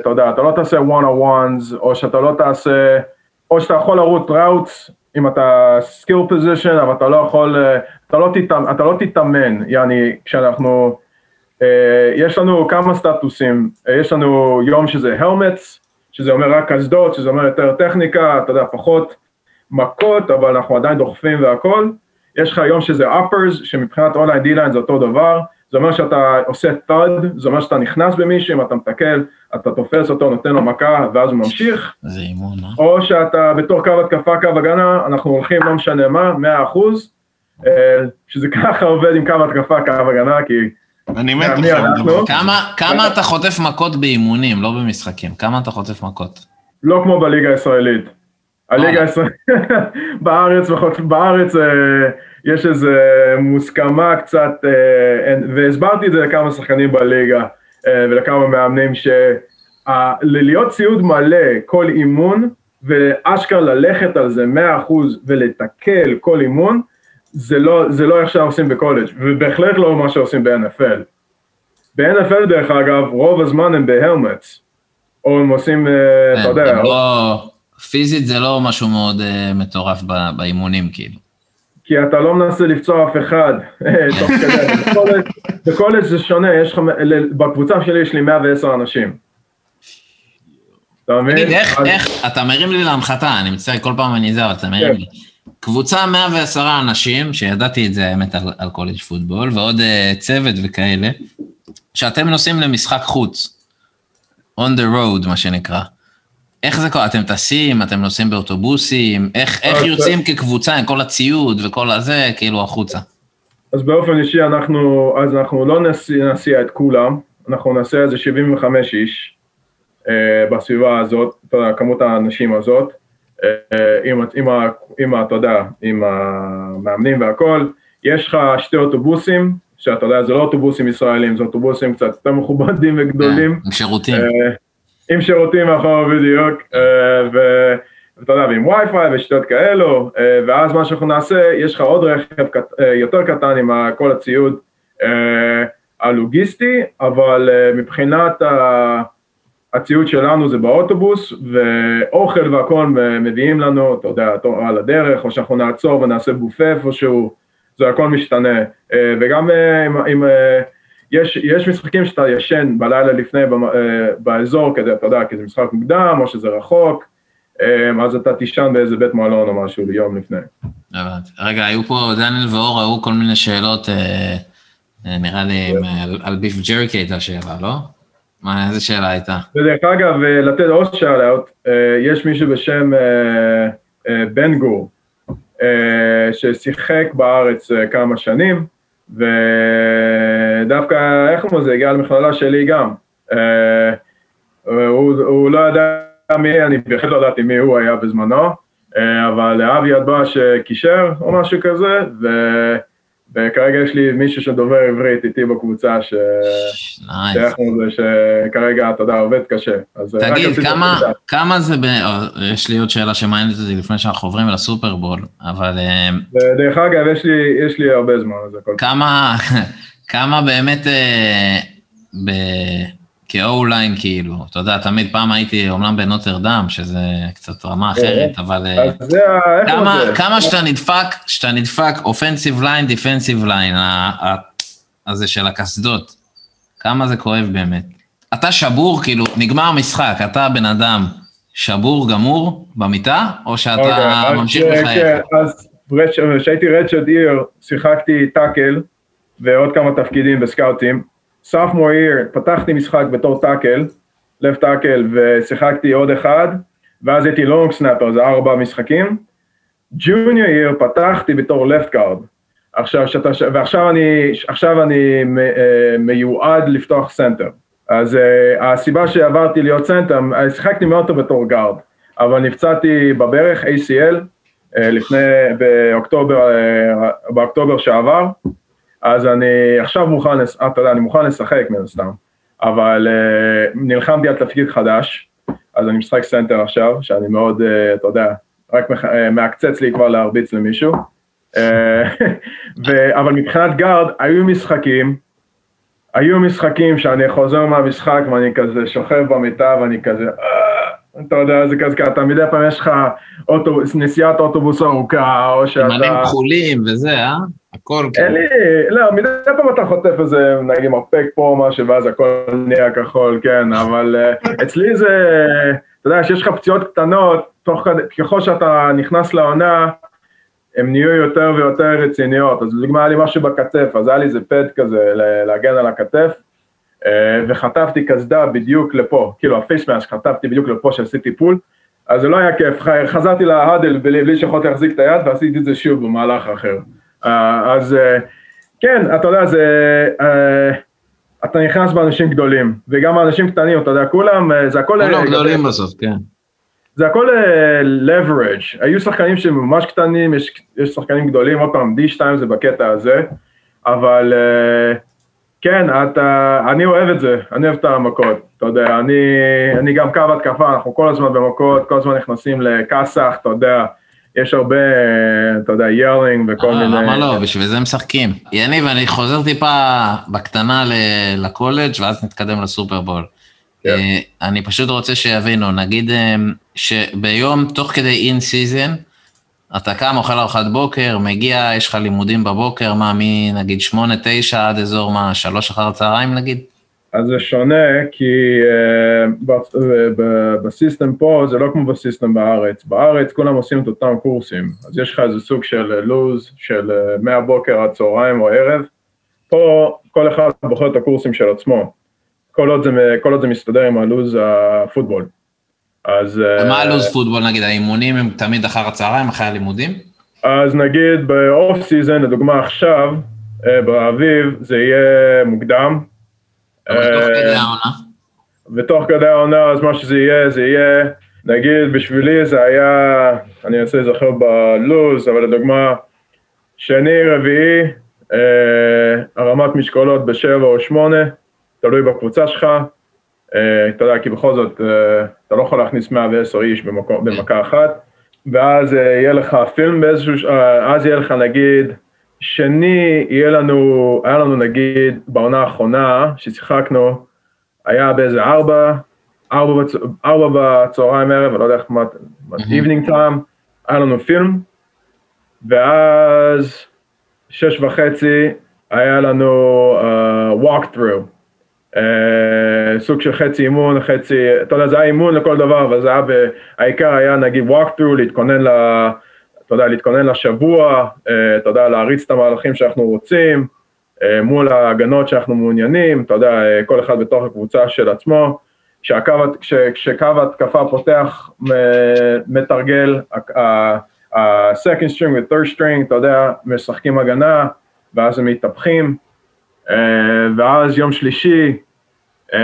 אתה יודע, אתה לא תעשה one on ones, או שאתה לא תעשה, או שאתה יכול לרוץ ראוטס, אם אתה skill position, אבל אתה לא יכול, אתה לא, תתאמן, אתה לא תתאמן, יעני, כשאנחנו, אה, יש לנו כמה סטטוסים, יש לנו יום שזה helmets, שזה אומר רק קסדות, שזה אומר יותר טכניקה, אתה יודע, פחות מכות, אבל אנחנו עדיין דוחפים והכל, יש לך היום שזה uppers, שמבחינת O-line D-line זה אותו דבר, זה אומר שאתה עושה thud, זה אומר שאתה נכנס במישהו, אם אתה מתקל, אתה תופס אותו, נותן לו מכה, ואז הוא ממשיך. זה אימון, אה? או שאתה בתור קו התקפה, קו הגנה, אנחנו הולכים, לא משנה מה, 100 אחוז, אה, שזה ככה עובד עם קו התקפה, קו הגנה, כי... אני מת עכשיו. כמה אתה חוטף מכות באימונים, לא במשחקים? כמה אתה חוטף מכות? לא כמו בליגה הישראלית. הליגה הישראלית, [LAUGHS] בארץ, בארץ אה, יש איזה מוסכמה קצת, אה, והסברתי את זה לכמה שחקנים בליגה אה, ולכמה מאמנים, שלהיות ציוד מלא כל אימון, ואשכרה ללכת על זה 100% ולתקל כל אימון, זה לא, זה לא איך שעושים בקולג', ובהחלט לא מה שעושים ב-NFL. ב-NFL דרך אגב, רוב הזמן הם בהלמטס, או הם עושים, אתה יודע... לא- פיזית זה לא משהו מאוד מטורף באימונים, כאילו. כי אתה לא מנסה לפצוע אף אחד, [LAUGHS] אה, תוך כדי, בקולג' זה שונה, יש לך, בקבוצה שלי יש לי 110 אנשים. אתה מבין? תגיד, איך, איך, אתה מרים לי להנחתה, אני מצטער, כל פעם אני זה, אבל אתה מרים כן. לי. קבוצה 110 אנשים, שידעתי את זה האמת על, על קולג' פוטבול, ועוד uh, צוות וכאלה, שאתם נוסעים למשחק חוץ, on the road, מה שנקרא. איך זה קורה? אתם טסים, אתם נוסעים באוטובוסים, איך, איך יוצאים כקבוצה עם כל הציוד וכל הזה, כאילו, החוצה? אז באופן אישי אנחנו, אז אנחנו לא נסיע, נסיע את כולם, אנחנו נעשה איזה 75 איש אה, בסביבה הזאת, אתה יודע, כמות האנשים הזאת, אה, עם, עם, עם, אתה יודע, עם המאמנים והכל, יש לך שתי אוטובוסים, שאתה יודע, זה לא אוטובוסים ישראלים, זה אוטובוסים קצת יותר מכובדים וגדולים. עם שירותים. אה, עם שירותים מאחור בדיוק, אה, ואתה יודע, ועם וי-פיי ושטויות כאלו, ואז מה שאנחנו נעשה, יש לך עוד רכב יותר קטן עם כל הציוד הלוגיסטי, אבל מבחינת הציוד שלנו זה באוטובוס, ואוכל והכל מביאים לנו, אתה יודע, על הדרך, או שאנחנו נעצור ונעשה בופה איפשהו, זה הכל משתנה. וגם אם, אם יש, יש משחקים שאתה ישן בלילה לפני באזור כדי, אתה יודע, כי זה משחק מוקדם, או שזה רחוק, אז אתה תישן באיזה בית מלון או משהו יום לפני. רגע, היו פה, דניאל ואור ראו כל מיני שאלות, נראה לי על ביף ג'רקי הייתה שאלה, לא? מה, איזה שאלה הייתה? ודרך אגב, לתת עוד שאלה, יש מישהו בשם בן גור, ששיחק בארץ כמה שנים, ודווקא, איך הוא זה, הגיע למכללה שלי גם. הוא, הוא לא ידע מי, אני בהחלט לא ידעתי מי הוא היה בזמנו, אבל אבי אדבש קישר או משהו כזה, ו... וכרגע יש לי מישהו שדובר עברית איתי בקבוצה, ש... לזה שכרגע, אתה יודע, עובד קשה. תגיד, כמה, כמה זה, ב... יש לי עוד שאלה שמעניינת אותי לפני שאנחנו עוברים לסופרבול, אבל... אה, דרך אגב, יש לי, יש לי הרבה זמן, אז הכל... כמה, [LAUGHS] כמה באמת, אה, ב... כ O-line כאילו, אתה יודע, תמיד פעם הייתי אומנם בנוטרדם, שזה קצת רמה אחרת, אבל אה, כמה, כמה שאתה נדפק, שאתה נדפק offensive line, defensive line, הזה של הקסדות, כמה זה כואב באמת. אתה שבור, כאילו, נגמר המשחק, אתה בן אדם שבור גמור במיטה, או שאתה אוקיי, ממשיך לחייך? כן, אז כשהייתי redshirt year, שיחקתי tackle ועוד כמה תפקידים בסקאוטים, sophomore year, פתחתי משחק בתור tackle, left tackle, ושיחקתי עוד אחד, ואז הייתי long snapper, זה ארבע משחקים. junior year פתחתי בתור left guard. עכשיו, שאתה, ועכשיו אני, עכשיו אני אה, מיועד לפתוח center. אז uh, הסיבה שעברתי להיות center, שיחקתי מאוד טוב בתור guard, אבל נפצעתי בברך, ACL, uh, לפני, באוקטובר, uh, באוקטובר שעבר, אז אני עכשיו מוכן, אתה יודע, אני מוכן לשחק מן הסתם, אבל uh, נלחמתי על תפקיד חדש, אז אני משחק center עכשיו, שאני מאוד, uh, אתה יודע, רק מעקצץ לי כבר להרביץ למישהו, [LAUGHS] ו, אבל מבחינת guard, היו משחקים, היו משחקים שאני חוזר מהמשחק ואני כזה שוכב במיטה ואני כזה, אתה יודע, זה כזה, אתה מדי פעם יש לך אוטובוס, נסיעת אוטובוס ארוכה, או שאתה... זמנים כחולים וזה, אה? הכל כאילו. אין לי, לא, מדי פעם אתה חוטף איזה, נגיד מרפק פה או משהו, ואז הכל נהיה כחול, כן, אבל uh, אצלי זה, אתה יודע, שיש לך פציעות קטנות, תוך כדי, ככל שאתה נכנס לעונה, הן נהיו יותר ויותר רציניות, אז לדוגמה היה לי משהו בכתף, אז היה לי איזה פד כזה להגן על הכתף, uh, וחטפתי קסדה בדיוק לפה, כאילו ה facemask חטפתי בדיוק לפה שעשיתי pull, אז זה לא היה כיף, חזרתי ל huddle בלי שיכולתי להחזיק את היד ועשיתי את זה שוב במהלך אחר. אה, אז אה, כן, אתה יודע, זה, אה, אתה נכנס באנשים גדולים, וגם אנשים קטנים, אתה יודע, כולם, זה הכל... כולם גדולים בסוף, כן. זה הכל leverage, היו שחקנים שהם ממש קטנים, יש, יש שחקנים גדולים, עוד פעם, D2 זה בקטע הזה, אבל כן, אתה, אני אוהב את זה, אני אוהב את המכות, אתה יודע, אני, אני גם קו התקפה, אנחנו כל הזמן במכות, כל הזמן נכנסים לכאסח, אתה יודע, יש הרבה, אתה יודע, ירלינג וכל אה, מיני... למה לא? בשביל זה משחקים. יניב, אני חוזר טיפה בקטנה לקולג' ואז נתקדם לסופרבול. כן. אה, אני פשוט רוצה שיבינו, נגיד אה, שביום, תוך כדי in season, אתה קם, אוכל ארוחת בוקר, מגיע, יש לך לימודים בבוקר, מה, מנגיד שמונה, תשע, עד אזור מה, שלוש אחר הצהריים נגיד? אז זה שונה, כי uh, בסיסטם פה זה לא כמו בסיסטם בארץ. בארץ כולם עושים את אותם קורסים, אז יש לך איזה סוג של לוז של uh, מהבוקר עד צהריים או ערב. פה כל אחד בוחר את הקורסים של עצמו, כל עוד זה, כל עוד זה מסתדר עם הלוז הפוטבול. אז... מה הלוז פוטבול נגיד, האימונים הם תמיד אחר הצהריים, אחרי הלימודים? אז נגיד ב off season, לדוגמה עכשיו, באביב, זה יהיה מוקדם, אה, ותוך כדי העונה, אז מה שזה יהיה, זה יהיה, נגיד בשבילי זה היה, אני אנסה להיזכר בלוז, אבל לדוגמה, שני, רביעי, אה, הרמת משקולות בשבע או שמונה, תלוי בקבוצה שלך, אה, אתה יודע, כי בכל זאת, אה, אתה לא יכול להכניס 110 איש במקום, במכה אחת, ואז יהיה לך פילם באיזשהו, אז יהיה לך נגיד, שני, יהיה לנו, היה לנו נגיד בעונה האחרונה ששיחקנו, היה באיזה ארבע, ארבע, בצ... ארבע בצהריים ערב, אני לא יודע איך, מה, איבנינג טיים, היה לנו פילם, ואז שש וחצי היה לנו uh, walk through, uh, סוג של חצי אימון, חצי, אתה יודע, זה היה אימון לכל דבר, אבל זה היה, העיקר היה נגיד walk through, להתכונן ל... אתה יודע, להתכונן לשבוע, uh, אתה יודע, להריץ את המהלכים שאנחנו רוצים, uh, מול ההגנות שאנחנו מעוניינים, אתה יודע, uh, כל אחד בתוך הקבוצה של עצמו, כשקו ההתקפה פותח, מתרגל, ה-second string ו-third string, אתה יודע, משחקים הגנה, ואז הם מתהפכים, אה, ואז יום שלישי, אה,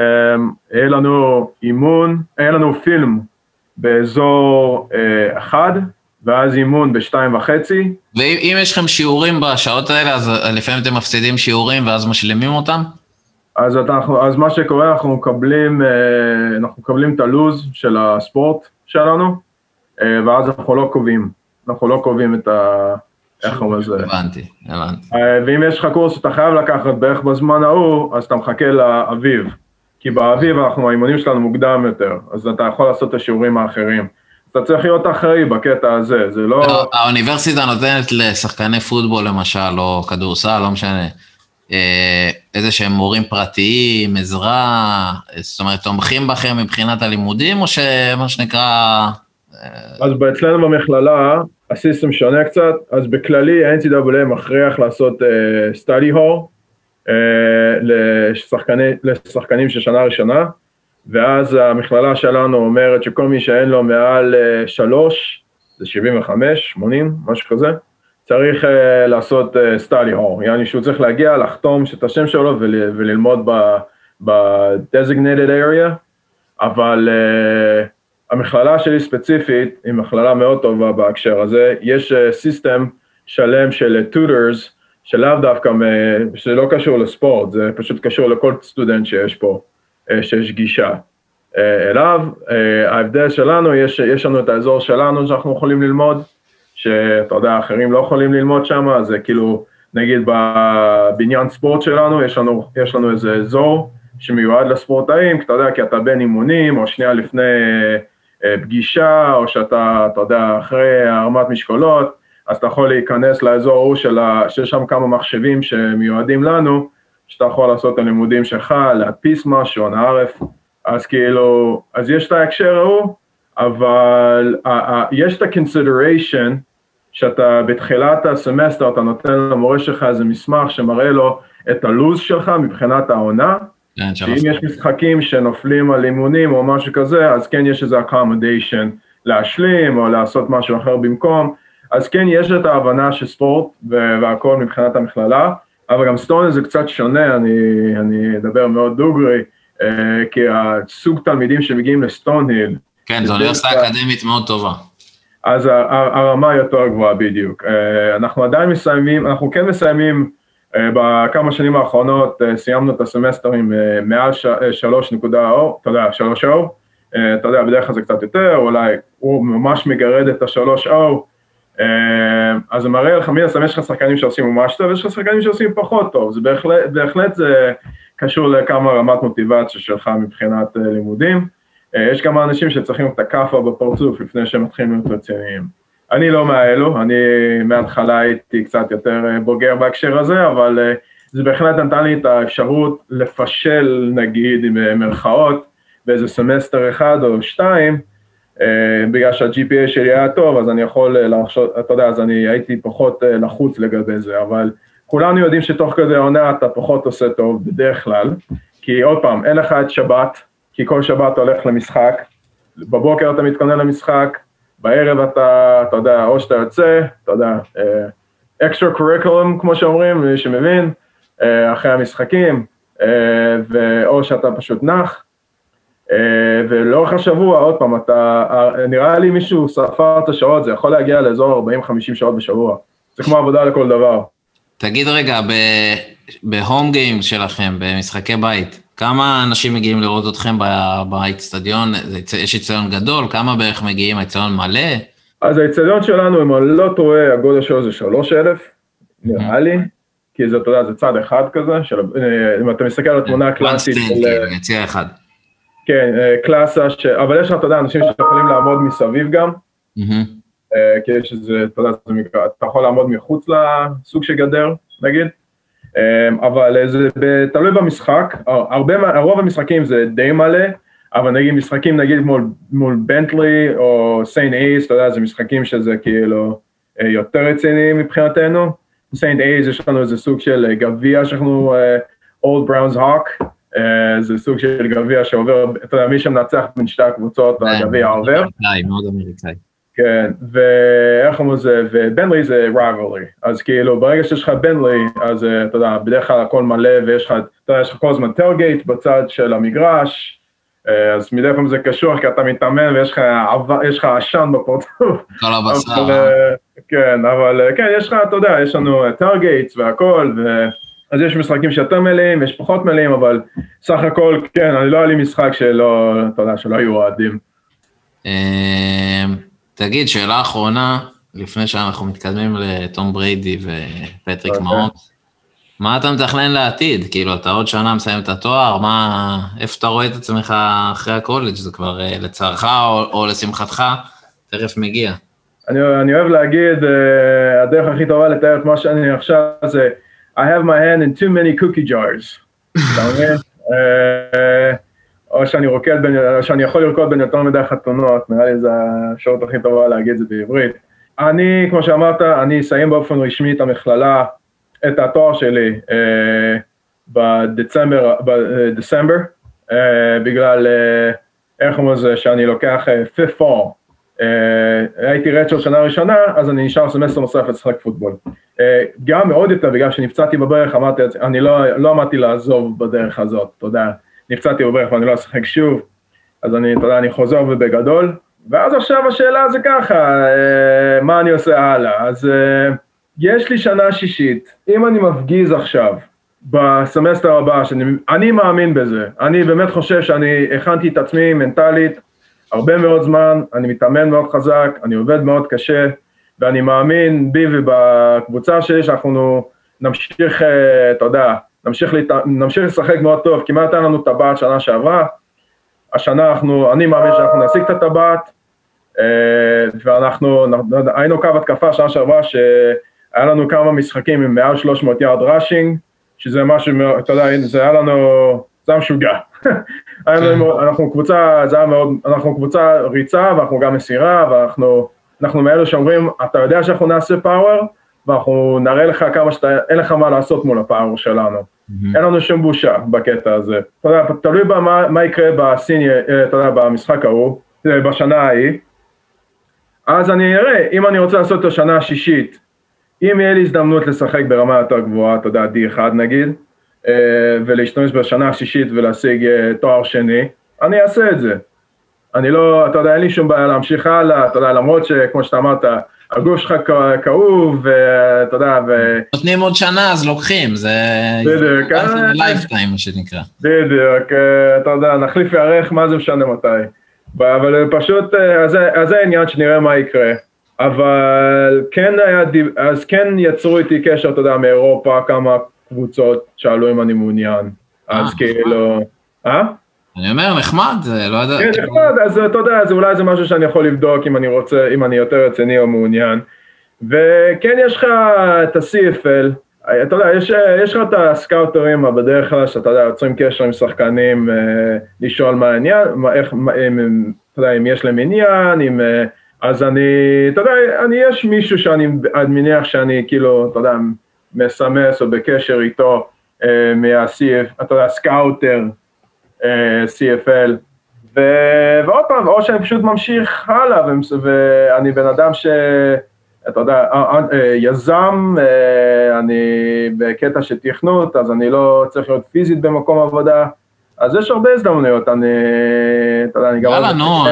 אה, יהיה לנו אימון, יהיה לנו פילם באזור אחד, ואז אימון בשתיים וחצי. ואם יש לכם שיעורים בשעות האלה, אז לפעמים אתם מפסידים שיעורים ואז משלימים אותם? אז, אנחנו, אז מה שקורה, אנחנו מקבלים, אנחנו מקבלים את הלו"ז של הספורט שלנו, ואז אנחנו לא קובעים, אנחנו לא קובעים את ה... איך קוראים לזה? הבנתי, הבנתי. אה, ואם יש לך קורס שאתה חייב לקחת בערך בזמן ההוא, אז אתה מחכה לאביב. כי באביב אנחנו, האימונים שלנו מוקדם יותר, אז אתה יכול לעשות את השיעורים האחרים. אתה צריך להיות אחראי בקטע הזה, זה לא... לא האוניברסיטה נותנת לשחקני פוטבול למשל, או כדורסל, לא משנה, אה, איזה שהם מורים פרטיים, עזרה, זאת אומרת, תומכים בכם מבחינת הלימודים, או שמה שנקרא... אז אצלנו במכללה, הסיסטם שונה קצת, אז בכללי ה-NCAA מכריח לעשות uh, study hall לשחקני, לשחקנים של שנה ראשונה, ואז המכללה שלנו אומרת שכל מי שאין לו מעל uh, שלוש, זה 75, 80, משהו כזה, צריך uh, לעשות uh, study hall, יעני שהוא צריך להגיע, לחתום את השם שלו ול, וללמוד ב-designated area, אבל uh, המכללה שלי ספציפית היא מכללה מאוד טובה בהקשר הזה, יש system אה, שלם של tutors, שלאו דווקא, שלא קשור לספורט, זה פשוט קשור לכל סטודנט שיש פה, אה, שיש גישה אה, אליו. ההבדל שלנו, יש, יש לנו את האזור שלנו שאנחנו יכולים ללמוד, שאתה יודע, אחרים לא יכולים ללמוד שם, זה כאילו, נגיד בבניין ספורט שלנו, יש לנו, יש לנו איזה אזור שמיועד לספורטאים, כי אתה יודע, כי אתה בין אימונים, או שנייה לפני אה, פגישה, או שאתה, אתה יודע, אחרי הרמת משקולות, אז אתה יכול להיכנס לאזור ההוא של ה... שיש שם כמה מחשבים שמיועדים לנו, שאתה יכול לעשות את הלימודים שלך, להדפיס משהו, נערף, אז כאילו, אז יש את ההקשר ההוא, אבל ה- ה- יש את ה-consideration, שאתה בתחילת הסמסטר, אתה נותן למורה שלך איזה מסמך שמראה לו את הלו"ז שלך מבחינת העונה, כן, שאם יש משחקים שנופלים על אימונים או משהו כזה, אז כן יש איזה accommodation להשלים או לעשות משהו אחר במקום, אז כן יש את ההבנה של ספורט והכל מבחינת המכללה, אבל גם סטונל זה קצת שונה, אני, אני אדבר מאוד דוגרי, אה, כי הסוג תלמידים שמגיעים לסטונהיל, כן, זו אוניברסיטה אקדמית מאוד טובה. אז הרמה יותר גבוהה בדיוק. אה, אנחנו עדיין מסיימים, אנחנו כן מסיימים אה, בכמה שנים האחרונות אה, סיימנו את הסמסטר עם מעל שלוש נקודה או, אתה יודע, שלוש או, אתה יודע, בדרך כלל זה קצת יותר, אולי הוא ממש מגרד את השלוש או, אז זה מראה לך, מן הסתם יש לך שחקנים שעושים ממש טוב, יש לך שחקנים שעושים פחות טוב, זה בהחלט, בהחלט זה קשור לכמה רמת מוטיבציה שלך מבחינת לימודים. יש כמה אנשים שצריכים את הכאפה בפרצוף לפני שהם מתחילים להיות רציניים. אני לא מהאלו, אני מההתחלה הייתי קצת יותר אה, בוגר בהקשר הזה, אבל אה, זה בהחלט נתן לי את האפשרות לפשל, נגיד, עם אה, מרכאות, באיזה סמסטר אחד או שתיים, בגלל שה-GPA שלי היה טוב, אז אני יכול לחשוב, אתה יודע, אז אני הייתי פחות לחוץ לגבי זה, אבל כולנו יודעים שתוך כדי העונה אתה פחות עושה טוב בדרך כלל, כי עוד פעם, אין לך את שבת, כי כל שבת אתה הולך למשחק, בבוקר אתה מתכונן למשחק, בערב אתה, אתה יודע, או שאתה יוצא, אתה יודע, uh, קוריקולום, כמו שאומרים, מי שמבין, אחרי המשחקים, או שאתה פשוט נח, ולאורך השבוע, עוד פעם, אתה, uh, נראה לי מישהו ספר את השעות, זה יכול להגיע לאזור 40-50 שעות בשבוע, זה כמו עבודה לכל דבר. תגיד רגע, בהום גיים שלכם, במשחקי בית, כמה אנשים מגיעים לראות אתכם באיצטדיון? יש איצטדיון גדול, כמה בערך מגיעים? האיצטדיון מלא? אז האיצטדיון שלנו, אם אני לא טועה, הגודל שלו זה 3,000, נראה לי. כי זה, אתה יודע, זה צד אחד כזה, של, אה, אם אתה מסתכל על התמונה הקלאסית של... כן, יציע אחד. כן, אה, קלאסה, ש... אבל יש לך, אתה יודע, אנשים שיכולים לעמוד מסביב גם, אה, כי יש איזה, אתה יודע, אתה יכול לעמוד מחוץ לסוג של גדר, נגיד, אבל זה תלוי במשחק, הרבה, רוב המשחקים זה די מלא, אבל נגיד משחקים נגיד מול, מול בנטלי או סיין אייס, אתה יודע, זה משחקים שזה כאילו יותר רציניים מבחינתנו. סיינט אייז יש לנו איזה סוג של אה, גביע שאנחנו אולד בראונס הוק, זה סוג של גביע שעובר, אתה יודע, מי שמנצח בין שתי הקבוצות, כן, הגביע עובר. אמריקאי, מאוד אמריקאי. כן, ואיך אומרים זה, ובנלי זה rivalry, אז כאילו ברגע שיש לך בנלי, אז אה, אתה יודע, בדרך כלל הכל מלא ויש לך, אתה יודע, יש לך כל הזמן טלגייט בצד של המגרש, אה, אז מדי פעם זה קשור כי אתה מתאמן ויש לך עשן בפורטוף. כל הבשר. כן, אבל אה, כן, יש לך, אתה יודע, יש לנו טארגייטס והכל, ו... אז יש משחקים שיותר מלאים, יש פחות מלאים, אבל סך הכל, כן, אני לא היה לי משחק שלא, אתה יודע, שלא היו אוהדים. אה, תגיד, שאלה אחרונה, לפני שאנחנו מתקדמים לתום בריידי ופטריק אוקיי. מאוט, מה אתה מתכנן לעתיד? כאילו, אתה עוד שנה מסיים את התואר, מה, איפה אתה רואה את עצמך אחרי הקולג'? זה כבר אה, לצערך או, או לשמחתך, תכף מגיע. אני, אני אוהב להגיד, uh, הדרך הכי טובה לתאר את מה שאני עכשיו זה I have my hand in too many cookie jars. מבין? Uh, או שאני רוקד, בין, או שאני יכול לרקוד בין יותר מדי חתונות, נראה לי זה הצורה הכי טובה להגיד את זה בעברית. אני, כמו שאמרת, אני אסיים באופן רשמי את המכללה, את התואר שלי uh, בדצמבר, בדצמבר, uh, בגלל, uh, איך אומרים לזה, שאני לוקח uh, fifth fall. אה, הייתי redshirt שנה ראשונה, אז אני נשאר סמסטר נוסף לשחק פוטבול. אה, גם מאוד יותר, בגלל שנפצעתי בברך, אמרתי, אני לא, לא עמדתי לעזוב בדרך הזאת, אתה יודע, נפצעתי בברך ואני לא אשחק שוב, אז אני, אתה יודע, אני חוזר ובגדול, ואז עכשיו השאלה זה ככה, אה, מה אני עושה הלאה? אז יש לי שנה שישית, אם אני מפגיז עכשיו, בסמסטר הבא, שאני מאמין בזה, אני באמת חושב שאני הכנתי את עצמי מנטלית, הרבה מאוד זמן, אני מתאמן מאוד חזק, אני עובד מאוד קשה, ואני מאמין בי ובקבוצה שלי שאנחנו נמשיך, אה, אתה יודע, נמשיך, להת... נמשיך לשחק מאוד טוב, כמעט היה לנו טבעת שנה שעברה, השנה אנחנו, אני מאמין שאנחנו נשיג את הטבעת, אה, ואנחנו, היינו קו התקפה שנה שעברה שהיה לנו כמה משחקים עם מעל 300 יארד ראשינג, שזה משהו, אתה יודע, זה היה לנו, זה היה משוגע. [LAUGHS] כן. אנחנו קבוצה, זה היה מאוד, אנחנו קבוצה ריצה ואנחנו גם מסירה ואנחנו אנחנו מאלה שאומרים, אתה יודע שאנחנו נעשה פאוור ואנחנו נראה לך כמה שאתה, אין לך מה לעשות מול הפאוור שלנו. אין לנו שום בושה בקטע הזה. אתה יודע, תלוי במה מה יקרה בסיני, אה, אתה יודע, במשחק ההוא, אה, בשנה ההיא. אז אני אראה, אם אני רוצה לעשות את השנה השישית, אם יהיה לי הזדמנות לשחק ברמה יותר גבוהה, אתה יודע, D1 נגיד, ולהשתמש בשנה השישית ולהשיג אה, תואר שני, אני אעשה את זה. אני לא, אתה יודע, אין לי שום בעיה להמשיך הלאה, אתה יודע, למרות שכמו שאתה אמרת, הגוף שלך כאוב, ואתה יודע, ו... נותנים עוד שנה, אז לוקחים, זה... בדיוק. lifetime, מה שנקרא. בדיוק, אה, אתה יודע, נחליף ירך, מה זה משנה מתי. אבל פשוט, אז זה העניין שנראה מה יקרה. אבל כן היה, אז כן יצרו איתי קשר, אתה יודע, מאירופה, כמה קבוצות שאלו אם אני מעוניין, אז אה, כאילו, אה? אני אומר, נחמד, זה לא יודע. כן, נחמד, אז אתה יודע, אז אולי זה משהו שאני יכול לבדוק אם אני רוצה, אם אני יותר רציני או מעוניין. וכן, יש לך את ה-CFL, אתה יודע, יש, יש לך את הסקאוטרים בדרך כלל, שאתה יודע, יוצרים קשר עם שחקנים, אה, לשאול מה העניין, מה, איך, מה, אם, אתה יודע, אם יש להם עניין, אם, אה, אז אני, אתה יודע, אני, יש מישהו שאני מניח שאני כאילו, אתה יודע, מסמס או בקשר איתו אה, מה-CF, אתה יודע, scouter, אה, CFL, ו... ועוד פעם, או שאני פשוט ממשיך הלאה, ואני בן אדם ש... אתה יודע, אה, יזם, אני בקטע של תכנות, אז אני לא צריך להיות פיזית במקום עבודה, אז יש הרבה הזדמנויות, אני, אתה יודע, אני גם... יאללה, נו,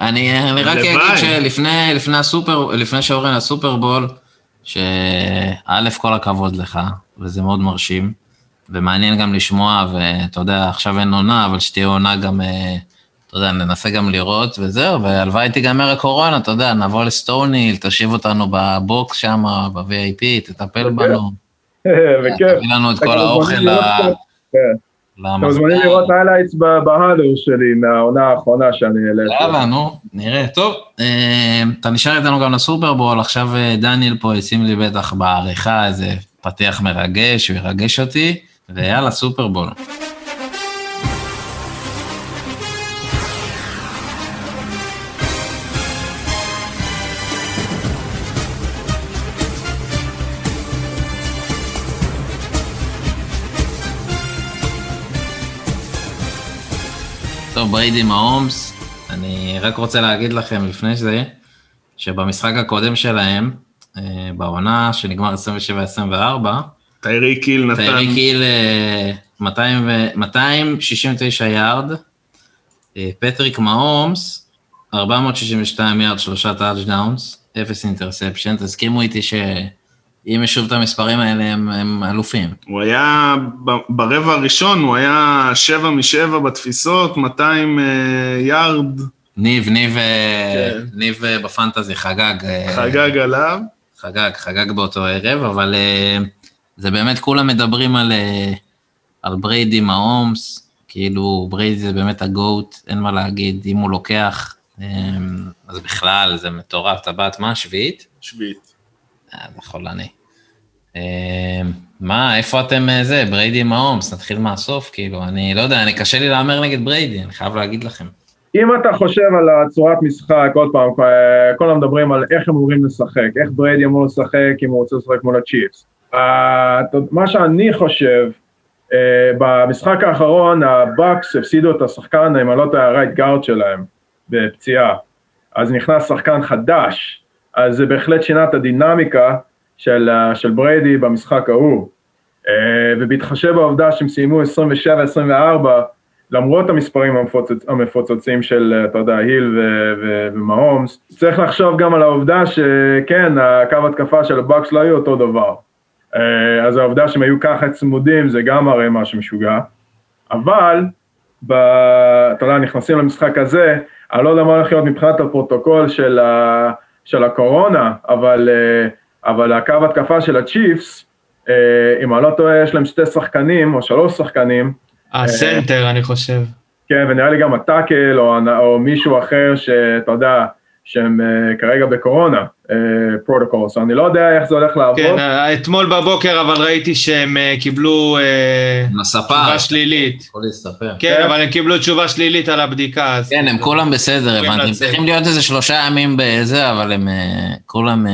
אני רק אגיד שלפני הסופר, לפני שאורן הסופרבול, שא', כל הכבוד לך, וזה מאוד מרשים. ומעניין גם לשמוע, ואתה יודע, עכשיו אין עונה, אבל שתהיה עונה גם, אתה יודע, ננסה גם לראות, וזהו, והלוואי תיגמר הקורונה, אתה יודע, נבוא לסטוניל, תושיב אותנו בבוקס שם, ב-VIP, תטפל בנו. [LAUGHS] בכיף. תביא לנו את כל האוכל ה... אתם מוזמנים לראות highlights ב-Hudl שלי מהעונה האחרונה שאני העליתי. יאללה, נו, נראה. טוב, אה, אתה נשאר איתנו גם לסופרבול, עכשיו אה, דניאל פה ישים לי בטח בעריכה איזה פתיח מרגש, הוא ירגש אותי, ויאללה, סופרבול. טוב, בריידי מהומס, אני רק רוצה להגיד לכם לפני זה, שבמשחק הקודם שלהם, אה, בעונה שנגמר 27-24, טייריק היל נתן... טייריק היל 269 אה, יארד, אה, פטריק מהומס, 462 יארד, שלושה טאצ'דאונס, אפס interception, תסכימו איתי ש... אם יש שוב את המספרים האלה, הם, הם אלופים. הוא היה, ברבע הראשון הוא היה שבע משבע בתפיסות, 200 uh, יארד. ניב, ניב, אה, כן. ניב uh, ב fantasy חגג. חגג עליו. חגג, חגג באותו ערב, אבל זה באמת, כולם מדברים על, על בריידי מהומס, כאילו בריידי זה באמת ה GOAT, אין מה להגיד, אם הוא לוקח, אז בכלל זה מטורף, טבעת מה, שביעית? שביעית. זה חולני. אמ, מה, איפה אתם אה, זה, בריידי מהומס, נתחיל מהסוף, כאילו, אני לא יודע, אני קשה לי להמר נגד בריידי, אני חייב להגיד לכם. אם אתה חושב על הצורת משחק, עוד פעם, כולם מדברים על איך הם אמורים לשחק, איך בריידי אמור לשחק אם הוא רוצה לשחק מול הצ'יפס. מה שאני חושב, אה, במשחק האחרון הבאקס הפסידו את השחקן, אם אני לא טועה, ה right guard שלהם, בפציעה. אז נכנס שחקן חדש, אז זה בהחלט שינה את הדינמיקה, של, של בריידי במשחק ההוא, אה, ובהתחשב בעובדה שהם סיימו 27-24, למרות המספרים המפוצצ, המפוצצים של, אתה יודע, היל ומהומס, צריך לחשוב גם על העובדה שכן, הקו התקפה של הבאקס לא היו אותו דבר. אה, אז העובדה שהם היו ככה צמודים זה גם מראה משהו משוגע, אבל, ב, אתה יודע, נכנסים למשחק הזה, אני לא יודע מה הולך להיות מבחינת הפרוטוקול של, ה, של הקורונה, אבל uh, אבל הקו התקפה של הצ'יפס, אה, אם אני לא טועה, יש להם שתי שחקנים או שלוש שחקנים. ה center, אה, אני חושב. כן, ונראה לי גם ה tackle או, או מישהו אחר שאתה יודע, שהם uh, כרגע בקורונה, protocols, uh, אני לא יודע איך זה הולך לעבוד. כן, אתמול בבוקר אבל ראיתי שהם uh, קיבלו uh, תשובה שלילית. יכול להסתפר. כן, כן, אבל הם קיבלו תשובה שלילית על הבדיקה. כן, הם כולם בסדר, הבנתי. הם צריכים להיות איזה שלושה ימים בזה, אבל הם כולם,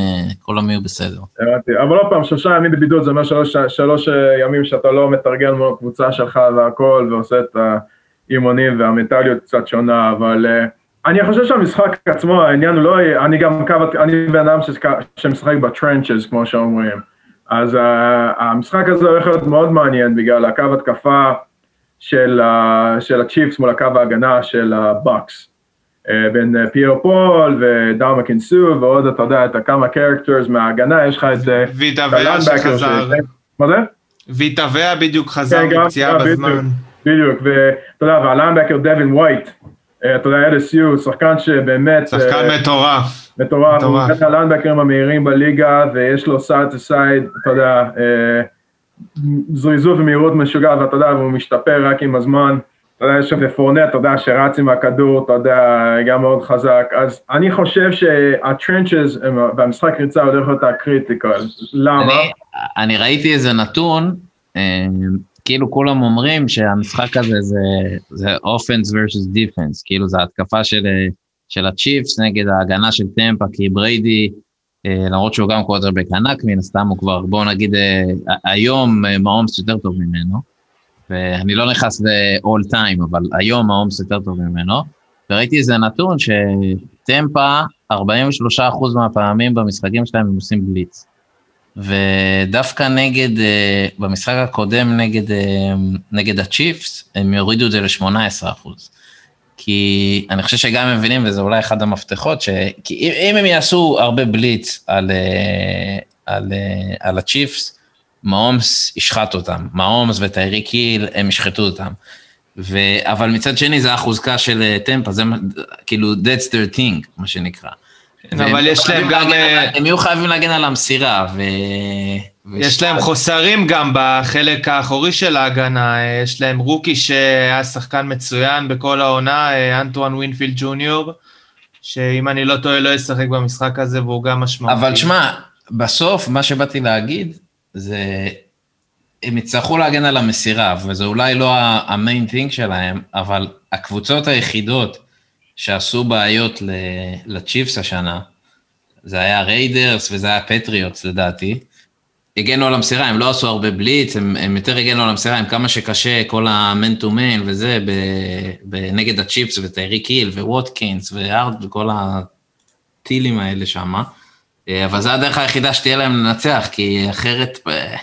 כולם יהיו בסדר. הבנתי, אבל עוד פעם, שלושה ימים בבידוד זה אומר שלוש, שלוש ימים שאתה לא מתרגל מול הקבוצה שלך והכל, ועושה את האימונים והמנטליות קצת שונה, אבל... Uh, אני חושב שהמשחק עצמו, העניין הוא לא, אני גם קו, אני בן אדם שמשחק בטרנצ'ס, כמו שאומרים. אז uh, המשחק הזה הולך להיות מאוד מעניין בגלל הקו התקפה של, אה, של הצ'יפס מול הקו ההגנה של הבוקס. אה, בין אה, פייר פול ודאמקונג סו ועוד, אתה יודע, את הכמה characters מההגנה, יש לך את ויטה ויאה שחזר. מה זה? ויטה ויאה בדיוק חזר כן, מפציעה בזמן. בדיוק, ואתה יודע, וה linebacker דווין ווייט. אה, אתה יודע, LSU, שחקן שבאמת... שחקן אה, מטורף. מטורף, הוא אחד הליינבקרים המהירים בליגה, ויש לו side to side, אתה יודע, אה, זריזות ומהירות משוגעת, ואתה יודע, והוא משתפר רק עם הזמן. אתה יודע, יש שם פורנט, אתה יודע, שרץ עם הכדור, אתה יודע, גם מאוד חזק. אז אני חושב שה trenches והמשחק ריצה הולך להיות ה critical. למה? אני, אני ראיתי איזה נתון, כאילו כולם אומרים שהמשחק הזה זה, זה offense versus defense, כאילו זה התקפה של, של הצ'יפס נגד ההגנה של טמפה, כי בריידי, אה, למרות שהוא גם קווטרבק ענק, מן הסתם הוא כבר, בואו נגיד, אה, היום אה, מהאומס יותר טוב ממנו, ואני לא נכנס ל-all time, אבל היום מהאומס יותר טוב ממנו, וראיתי איזה נתון שטמפה, 43% מהפעמים במשחקים שלהם הם עושים בליץ. ודווקא נגד, אה, במשחק הקודם נגד, אה, נגד הצ'יפס, הם יורידו את זה ל-18 אחוז. כי אני חושב שגם הם מבינים, וזה אולי אחד המפתחות, כי אם הם יעשו הרבה בליץ על, אה, על, על הצ'יפס, מעומס ישחט אותם, מעומס וטיירי קיל, הם ישחטו אותם. ו... אבל מצד שני זה החוזקה של טמפה, זה כאילו that's their thing, מה שנקרא. אבל יש להם גם... אה, הם יהיו חייבים להגן על המסירה, ו... יש להם חוסרים גם בחלק האחורי של ההגנה, יש להם רוקי שהיה שחקן מצוין בכל העונה, אנטואן ווינפילד ג'וניור, שאם אני לא טועה לא ישחק במשחק הזה והוא גם משמעותי. אבל שמע, בסוף מה שבאתי להגיד זה, הם יצטרכו להגן על המסירה, וזה אולי לא ה main thing שלהם, אבל הקבוצות היחידות שעשו בעיות לצ'יפס השנה, זה היה ריידרס וזה היה פטריוטס לדעתי, הגנו על המסירה, הם לא עשו הרבה בליץ, הם, הם יותר הגנו על המסירה, עם כמה שקשה, כל ה man to man וזה, ב, נגד הצ'יפס וטייריק היל וווטקינס והארד וכל הטילים האלה שם. אה, אבל זו הדרך היחידה שתהיה להם לנצח, כי אחרת, אה,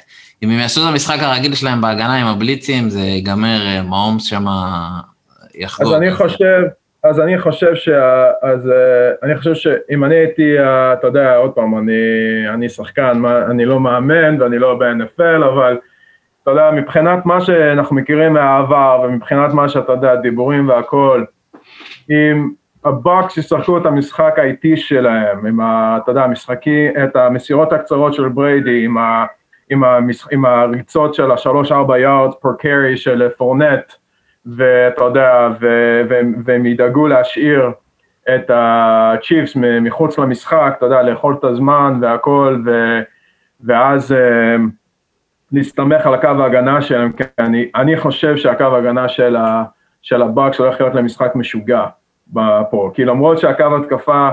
אם הם יעשו את המשחק הרגיל שלהם בהגנה עם הבליצים, זה ייגמר, אה, מעומס שם יחגוג. אז אני חושב, אז אני חושב ש... אז אני חושב שאם אני הייתי, אתה יודע, עוד פעם, אני, אני שחקן, אני לא מאמן ואני לא ב-NFL, אבל אתה יודע, מבחינת מה שאנחנו מכירים מהעבר ומבחינת מה שאתה יודע, דיבורים והכול, אם הבוקס ישחקו את המשחק האיטי שלהם, עם ה... אתה יודע, המשחקי, את המסירות הקצרות של בריידי, עם, ה, עם, המשח, עם הריצות של השלוש-ארבע yards per carry של פורנט, ואתה יודע, והם, והם ידאגו להשאיר את הצ'יפס מחוץ למשחק, אתה יודע, לאכול את הזמן והכל, ו, ואז אה, להסתמך על הקו ההגנה שלהם, כי אני, אני חושב שהקו ההגנה של, ה, של הבאקס הולך להיות למשחק משוגע. פה, כי למרות שהקו התקפה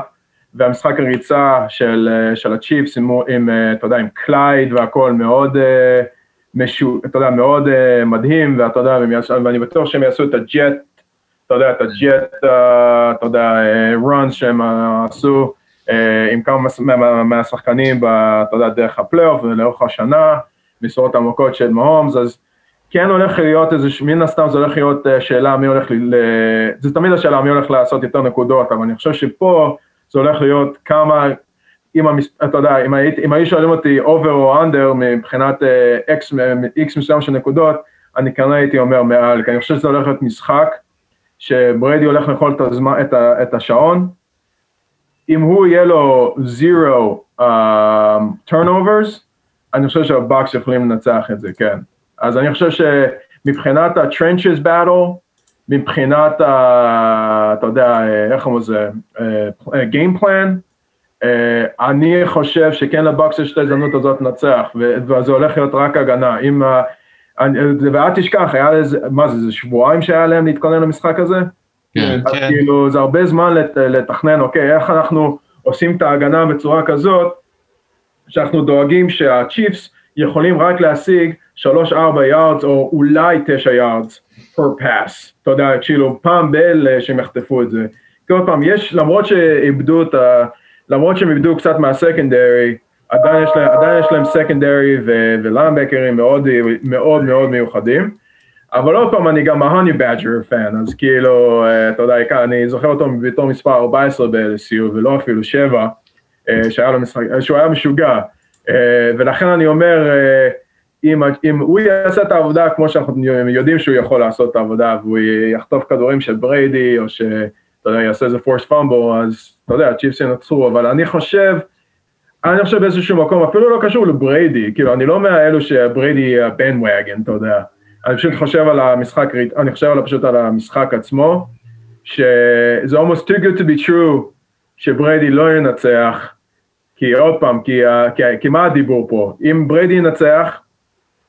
והמשחק הריצה של, של הצ'יפס עם, עם, אתה יודע, עם קלייד והכל מאוד, משו, אתה יודע, מאוד מדהים, ואתה יודע, ואני בטוח שהם יעשו את ה jet, אתה יודע, את ה jet, אתה יודע, runs שהם עשו עם כמה מהשחקנים, אתה יודע, דרך הפלייאוף ולאורך השנה, מסירות עמוקות של מהומס, אז כן הולך להיות איזה, מן הסתם זה הולך להיות אה, שאלה מי הולך, ל... זה תמיד השאלה מי הולך לעשות יותר נקודות, אבל אני חושב שפה זה הולך להיות כמה, אם, המס... אתה יודע, אם, היית, אם היו שואלים אותי over או under מבחינת איקס, אה, איקס מסוים של נקודות, אני כנראה הייתי אומר מעל, כי אני חושב שזה הולך להיות משחק, שבריידי הולך לאכול את, הזמן, את, ה, את השעון, אם הוא יהיה לו zero turnovers, אה, אני חושב שהבאקס יכולים לנצח את זה, כן. אז אני חושב שמבחינת ה-trenches battle, מבחינת, ה, אתה יודע, איך אומרים לזה, אה, game plan, אה, אני חושב שכן לבוקס יש את ההזדמנות הזאת לנצח, וזה הולך להיות רק הגנה. אם, ואל תשכח, היה לזה, מה זה, זה שבועיים שהיה להם להתכונן למשחק הזה? כן, אז כן. כאילו, זה הרבה זמן לת, לתכנן, אוקיי, איך אנחנו עושים את ההגנה בצורה כזאת, שאנחנו דואגים שהצ'יפס יכולים רק להשיג שלוש-ארבע יארדס או אולי תשע יארדס פר פאס, אתה יודע, כאילו פעם בל שהם יחטפו את זה. כי עוד פעם, יש, למרות שאיבדו את ה... למרות שהם איבדו קצת מהסקנדרי, עדיין יש להם, עדיין יש להם סקנדרי ולמבקרים מאוד מאוד מאוד מיוחדים. אבל עוד פעם, אני גם ההוני בדג'ר פן, אז כאילו, אה, אתה יודע, אני זוכר אותו בתור מספר 14 ב-LSU ולא אפילו 7, אה, שהיה לו משחק, שהוא היה משוגע. אה, ולכן אני אומר, אם, אם הוא יעשה את העבודה כמו שאנחנו יודעים שהוא יכול לעשות את העבודה, והוא יחטוף כדורים של בריידי, או שאתה יודע, יעשה איזה פורס פאמבו, אז אתה יודע, צ'יפס ינצחו, אבל אני חושב, אני חושב באיזשהו מקום, אפילו לא קשור לבריידי, כאילו, אני לא מאלו שבריידי יהיה בן וגן, אתה יודע. אני פשוט חושב על המשחק, אני חושב על, פשוט על המשחק עצמו, שזה almost too good to be true, שבריידי לא ינצח, כי עוד פעם, כי, כי, כי מה הדיבור פה? אם בריידי ינצח,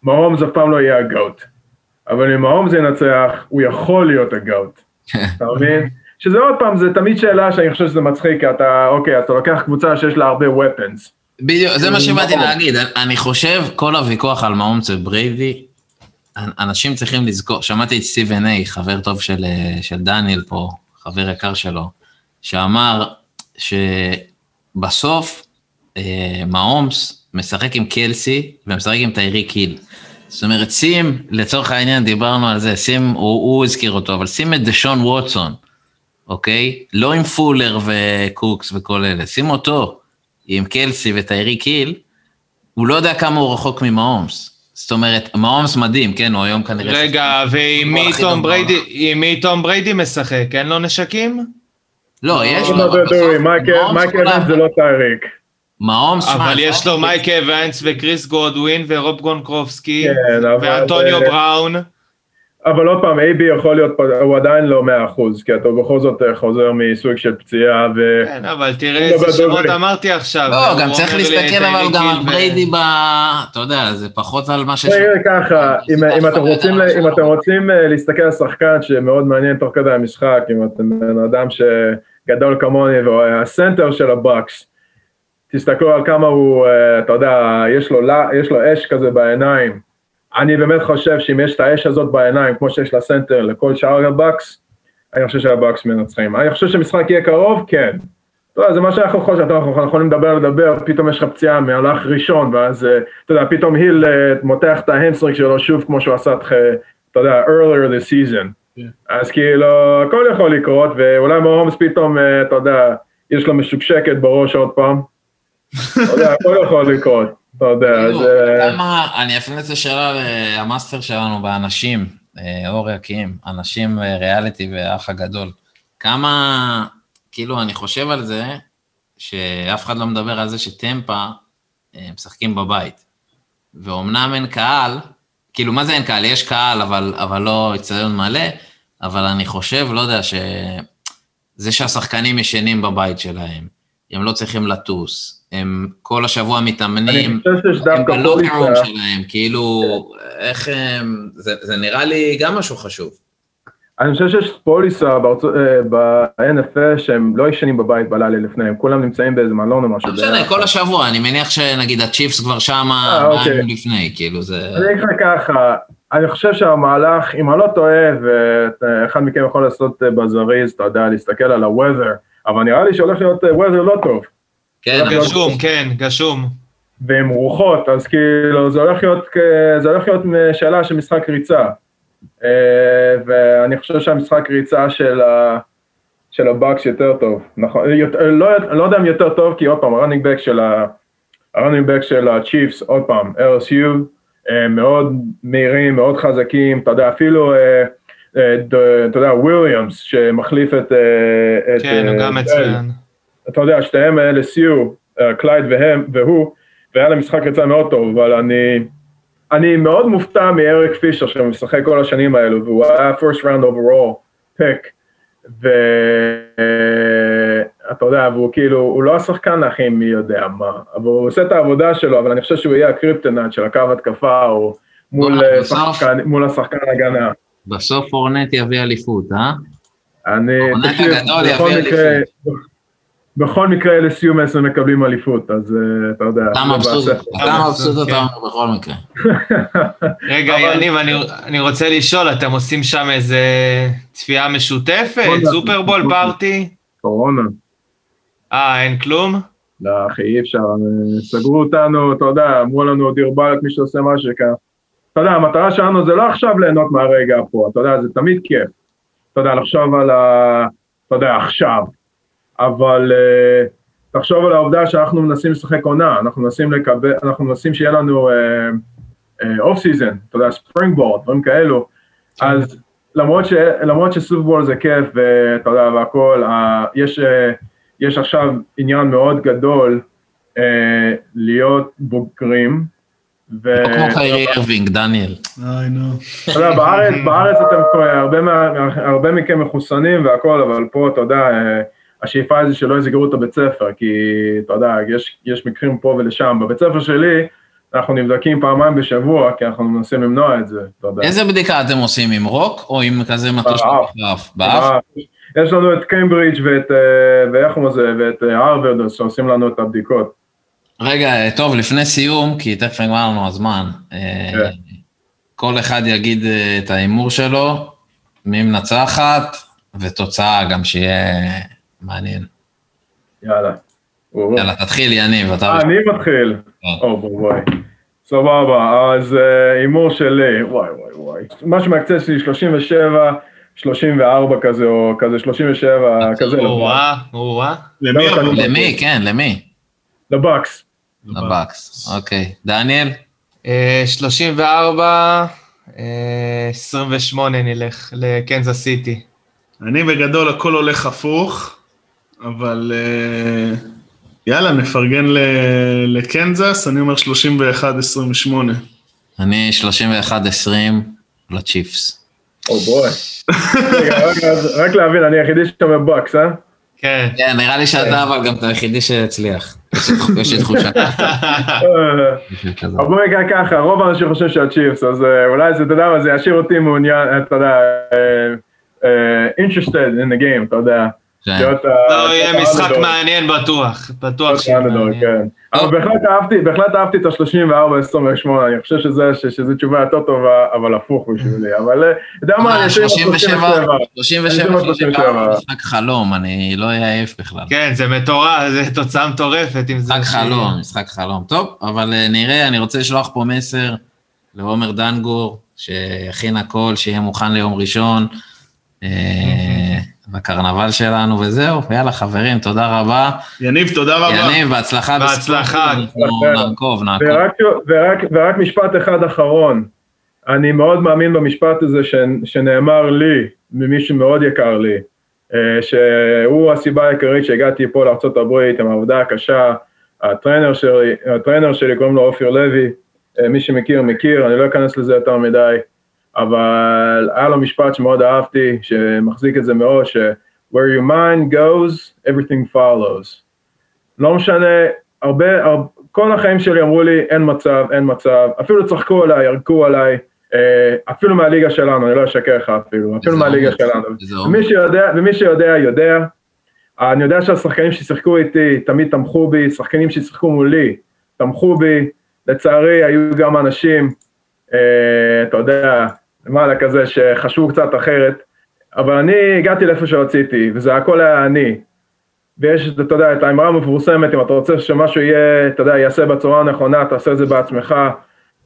מהומס אף פעם לא יהיה הגאוט. אבל אם מהומס ינצח, הוא יכול להיות הגאוט. [LAUGHS] אתה מבין? שזה עוד פעם, זה תמיד שאלה שאני חושב שזה מצחיק, כי אתה, אוקיי, אתה לוקח קבוצה שיש לה הרבה weapons. בדיוק, זה מה שבאתי להגיד, אני חושב, כל הוויכוח על מהומס ובריידי, אנשים צריכים לזכור, שמעתי את סטיבן איי, חבר טוב של, של דניאל פה, חבר יקר שלו, שאמר שבסוף אה, מהומס משחק עם קלסי ומשחק עם טייריק היל. זאת אומרת, שים, לצורך העניין דיברנו על זה, שים, הוא, הוא הזכיר אותו, אבל שים את דשון ווטסון, אוקיי? לא עם פולר וקוקס וכל אלה, שים אותו עם קלסי וטייריק היל, הוא לא יודע כמה הוא רחוק ממהומס. זאת אומרת, מהומס מדהים, כן, הוא היום כנראה... רגע, ועם מי תום בריידי, עם מי תום בריידי משחק? אין לו נשקים? לא, יש לא לו, מדבר בסוף דורי, מייק מהומס מייק כולם- אבנס זה לא טייריק. מהומס, שמע, אבל יש לא לו כאילו- מייק אבנס וקריס גודווין ורוב גונקרובסקי כן, אבל... ואנטוניו בראון. אבל עוד פעם, אייבי יכול להיות, הוא עדיין לא 100%, כי אתה בכל זאת חוזר מסוג של פציעה, ו... כן, אבל תראה הוא איזה שמות. אמרתי עכשיו. לא, גם צריך להסתכל אבל גם על בריידי ב... אתה יודע, זה פחות על מה ש... תראה ככה, אם, אם אתם רוצים, ל- אם אתם רוצים אה, להסתכל על שחקן שמאוד מעניין תוך כדי המשחק, אם אתם בן אדם שגדול כמוני והוא הסנטר של הבקס, תסתכלו על כמה הוא, אה, אתה יודע, יש לו, לה- יש לו אש כזה בעיניים. אני באמת חושב שאם יש את האש הזאת בעיניים, כמו שיש לסנטר לכל שאר הבקס, אני חושב שהבקס מנצחים. אני חושב שהמשחק יהיה קרוב, כן. אתה יודע, זה מה שאנחנו חושבים, אנחנו יכולים לדבר, לדבר, פתאום יש לך פציעה מהלך ראשון, ואז, אה, אתה יודע, פתאום היל אה, מותח את ה hamstring שלו שוב, כמו שהוא עשה, את, אה, אתה יודע, earlier this season. אז כאילו, הכל יכול לקרות, ואולי מהומס פתאום, אתה יודע, יש לו משוקשקת בראש עוד פעם. [LAUGHS] אתה יודע, הכל יכול לקרות, אתה יודע. כאילו, אה, כמה, אני אפנה את השאלה למאסטר שלנו באנשים, אה, אור יקים, אנשים אה, ריאליטי והאח הגדול. כמה, כאילו, אני חושב על זה, שאף אחד לא מדבר על זה שטמפה אה, משחקים בבית. ואומנם אין קהל, כאילו, מה זה אין קהל? יש קהל, אבל, אבל לא אצטדיון מלא, אבל אני חושב, לא יודע, שזה שהשחקנים ישנים בבית שלהם, הם לא צריכים לטוס, הם כל השבוע מתאמנים, הם דווקא בלוקר רום פוליסה, שלהם, כאילו, איך הם... זה, זה נראה לי גם משהו חשוב. אני חושב שיש פוליסה אה, ב-NFL שהם לא ישנים בבית בלילה לפני, הם כולם נמצאים באיזה מלון או משהו. לא משנה, כל השבוע, אני מניח שנגיד הצ'יפס כבר שמה אה, אוקיי. לפני, כאילו זה... אני אגיד לך ככה, אני חושב שהמהלך, אם אני לא טועה, ואחד מכם יכול לעשות אה, בזריז, אתה יודע, להסתכל על ה-weather, אבל נראה לי שהולך להיות אה, weather לא טוב, כן, גשום, כן, גשום. ועם רוחות, אז כאילו זה הולך להיות, זה הולך להיות שאלה של משחק ריצה. אה, ואני חושב שהמשחק ריצה של ה... של הבאקס יותר טוב, נכון, יותר, לא, לא יודע אם יותר טוב, כי עוד פעם, ה running back של ה... ה running back של הצ'יפס, עוד פעם, LSU, אה, מאוד מהירים, מאוד חזקים, אתה יודע, אפילו, אה, אה, ד- אתה יודע, וויליאמס, שמחליף את... אה, את, כן, הוא אה, גם. מצוין. אתה יודע, שתיהם LSU, אה, קלייד והם, והוא, והיה להם משחק יצא מאוד טוב, אבל אני, אני מאוד מופתע מאריק פישר שמשחק כל השנים האלו, והוא היה first round overall pick, ואתה יודע, והוא כאילו, הוא לא השחקן הכי מי יודע מה, אבל הוא עושה את העבודה שלו, אבל אני חושב שהוא יהיה ה kryptonite של הקו התקפה, או מול, אה, שחקן, מול השחקן ההגנה. בסוף פורנט יביא אליפות, אה? אני, העונה תקשיב, הגדול יביא מקרה, אליפות. בכל מקרה LSU מסר מקבלים אליפות, אז אה, אתה יודע. אתה זה מבסוט. אתה מבסוט כן. אותנו בכל מקרה. [LAUGHS] רגע, אבל- יניב, אני, אני רוצה לשאול, אתם עושים שם איזה צפייה משותפת? סופרבול פארטי? קורונה. אה, אין כלום? לא, אחי, אי אפשר, אה, סגרו אותנו, אתה יודע, אמרו לנו, דיר באלק, מי שעושה משהו כאן. אתה יודע, המטרה שלנו זה לא עכשיו ליהנות מהרגע פה, אתה יודע, זה תמיד כיף. אתה יודע, לחשוב על ה... אתה יודע, עכשיו. אבל אה, תחשוב על העובדה שאנחנו מנסים לשחק עונה, אנחנו מנסים לקבל, אנחנו מנסים שיהיה לנו off season, אתה יודע, spring ball, דברים כאלו. אז למרות, ש, למרות שסופרבול זה כיף, ואתה יודע, והכל, אה, יש, אה, יש עכשיו עניין מאוד גדול אה, להיות בוגרים. ו... לא כמו קיירי ארווינג, דניאל. איי, נו. אתה יודע, בארץ, בארץ אתם, הרבה, מכם מחוסנים והכל, אבל פה, אתה יודע, אה, השאיפה היא שלא יסגרו את הבית ספר, כי, אתה יודע, יש, יש מקרים פה ולשם. בבית ספר שלי, אנחנו נבדקים פעמיים בשבוע, כי אנחנו מנסים למנוע את זה, אתה יודע. איזה בדיקה אתם עושים, עם רוק או עם כזה מטוש באף. באף? יש לנו את קיימברידג' ואת, אה, ואיך הוא זה, ואת אה, הרווארד, שעושים לנו את הבדיקות. רגע, טוב, לפני סיום, כי תכף נגמר לנו הזמן, אה, כן. כל אחד יגיד אה, את ההימור שלו, מי מנצחת, ותוצאה גם שיהיה מעניין. יאללה. יאללה, תתחיל, יניב, אתה... אה, אני מתחיל. כן. או בואי. סבבה, אז אה, הימור שלי, וואי וואי וואי. משהו מהקצה שלי 37, 34 כזה, או כזה 37, כזה. או-אה, או-אה. למי למי? כן, למי? לבקס. לבקס, אוקיי. דניאל? 34, 28 נלך לקנזס סיטי. אני בגדול הכל הולך הפוך, אבל יאללה, נפרגן לקנזס, אני אומר 31-28. אני 31-20 לצ'יפס. או בואי. רק להבין, אני היחידי שאומר בוקס, אה? כן. כן, נראה לי שאתה אבל גם היחידי שהצליח. יש לי תחושה. אבל בואי נקרא ככה, רוב האנשים חושבים שהצ'יפס, אז אולי זה, אתה יודע מה, זה ישאיר אותי מעוניין, אתה יודע, interested in the game, אתה יודע. לא, יהיה משחק מעניין בטוח, בטוח שיהיה מעניין. כן. אבל בהחלט אהבתי, בהחלט אהבתי את ה-34-28, אני חושב שזו תשובה יותר טובה, אבל הפוך בשבילי, אבל אתה יודע מה, אני 37, 37, משחק חלום, אני לא אעייף בכלל. כן, זה מטורף, זה תוצאה מטורפת. משחק חלום, משחק חלום. טוב, אבל נראה, אני רוצה לשלוח פה מסר לעומר דנגור, שיכין הכל, שיהיה מוכן ליום ראשון. בקרנבל שלנו, וזהו, יאללה חברים, תודה רבה. יניב, תודה רבה. יניב, בהצלחה. בהצלחה. נעקוב, נעקוב. ורק, ורק, ורק משפט אחד אחרון, אני מאוד מאמין במשפט הזה ש, שנאמר לי, ממישהו מאוד יקר לי, שהוא הסיבה העיקרית שהגעתי פה לארה"ב עם העבודה הקשה, הטריינר שלי, הטריינר שלי קוראים לו אופיר לוי, מי שמכיר מכיר, אני לא אכנס לזה יותר מדי. אבל היה לו משפט שמאוד אהבתי, שמחזיק את זה מאוד, ש- where your mind goes, everything follows. לא משנה, הרבה, הרבה, כל החיים שלי אמרו לי, אין מצב, אין מצב, אפילו צחקו עליי, ירקו עליי, אפילו מהליגה שלנו, אני לא אשקר לך אפילו, אפילו מהליגה שלנו. ומי שיודע, ומי שיודע, יודע. אני יודע שהשחקנים ששיחקו איתי תמיד תמכו בי, שחקנים ששיחקו מולי תמכו בי, לצערי היו גם אנשים, אתה יודע, למעלה כזה שחשבו קצת אחרת, אבל אני הגעתי לאיפה שרציתי, וזה הכל היה אני. ויש, אתה יודע, את האמרה המפורסמת, אם אתה רוצה שמשהו יהיה, אתה יודע, יעשה בצורה הנכונה, תעשה את זה בעצמך.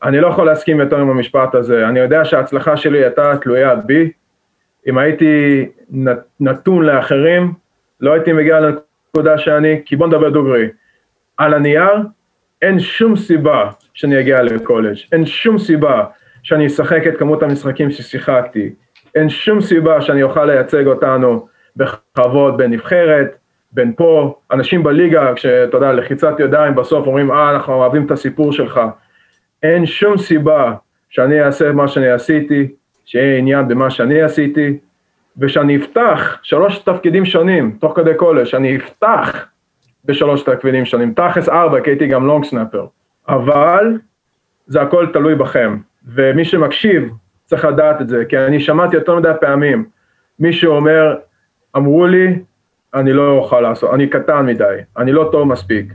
אני לא יכול להסכים יותר עם המשפט הזה. אני יודע שההצלחה שלי הייתה תלויה בי. אם הייתי נתון לאחרים, לא הייתי מגיע לנקודה שאני, כי בוא נדבר דוגרי. על הנייר, אין שום סיבה שאני אגיע לקולג', אין שום סיבה שאני אשחק את כמות המשחקים ששיחקתי. אין שום סיבה שאני אוכל לייצג אותנו בכבוד בנבחרת, בין פה, אנשים בליגה, כשאתה יודע, לחיצת ידיים בסוף אומרים, אה, אנחנו אוהבים את הסיפור שלך. אין שום סיבה שאני אעשה מה שאני עשיתי, שיהיה עניין במה שאני עשיתי, ושאני אפתח שלוש תפקידים שונים, תוך כדי קולג', שאני אפתח בשלוש תפקידים שונים, תכלס ארבע, כי הייתי גם long snapper, אבל זה הכל תלוי בכם. ומי שמקשיב צריך לדעת את זה, כי אני שמעתי יותר מדי פעמים, מישהו אומר, אמרו לי, אני לא אוכל לעשות, אני קטן מדי, אני לא טוב מספיק.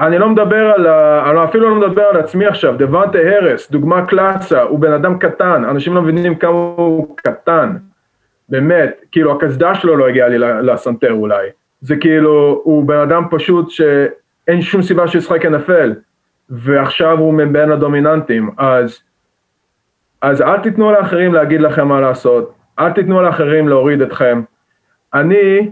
אני לא מדבר על, ה... אני אפילו לא מדבר על עצמי עכשיו, דוונטה הרס, דוגמה קלאסה, הוא בן אדם קטן, אנשים לא מבינים כמה הוא קטן, באמת, כאילו הקסדה שלו לא הגיעה לי לסנטר אולי, זה כאילו, הוא בן אדם פשוט שאין שום סיבה שישחק NFL, ועכשיו הוא מבין הדומיננטים, אז אז אל תיתנו לאחרים להגיד לכם מה לעשות, אל תיתנו לאחרים להוריד אתכם. אני,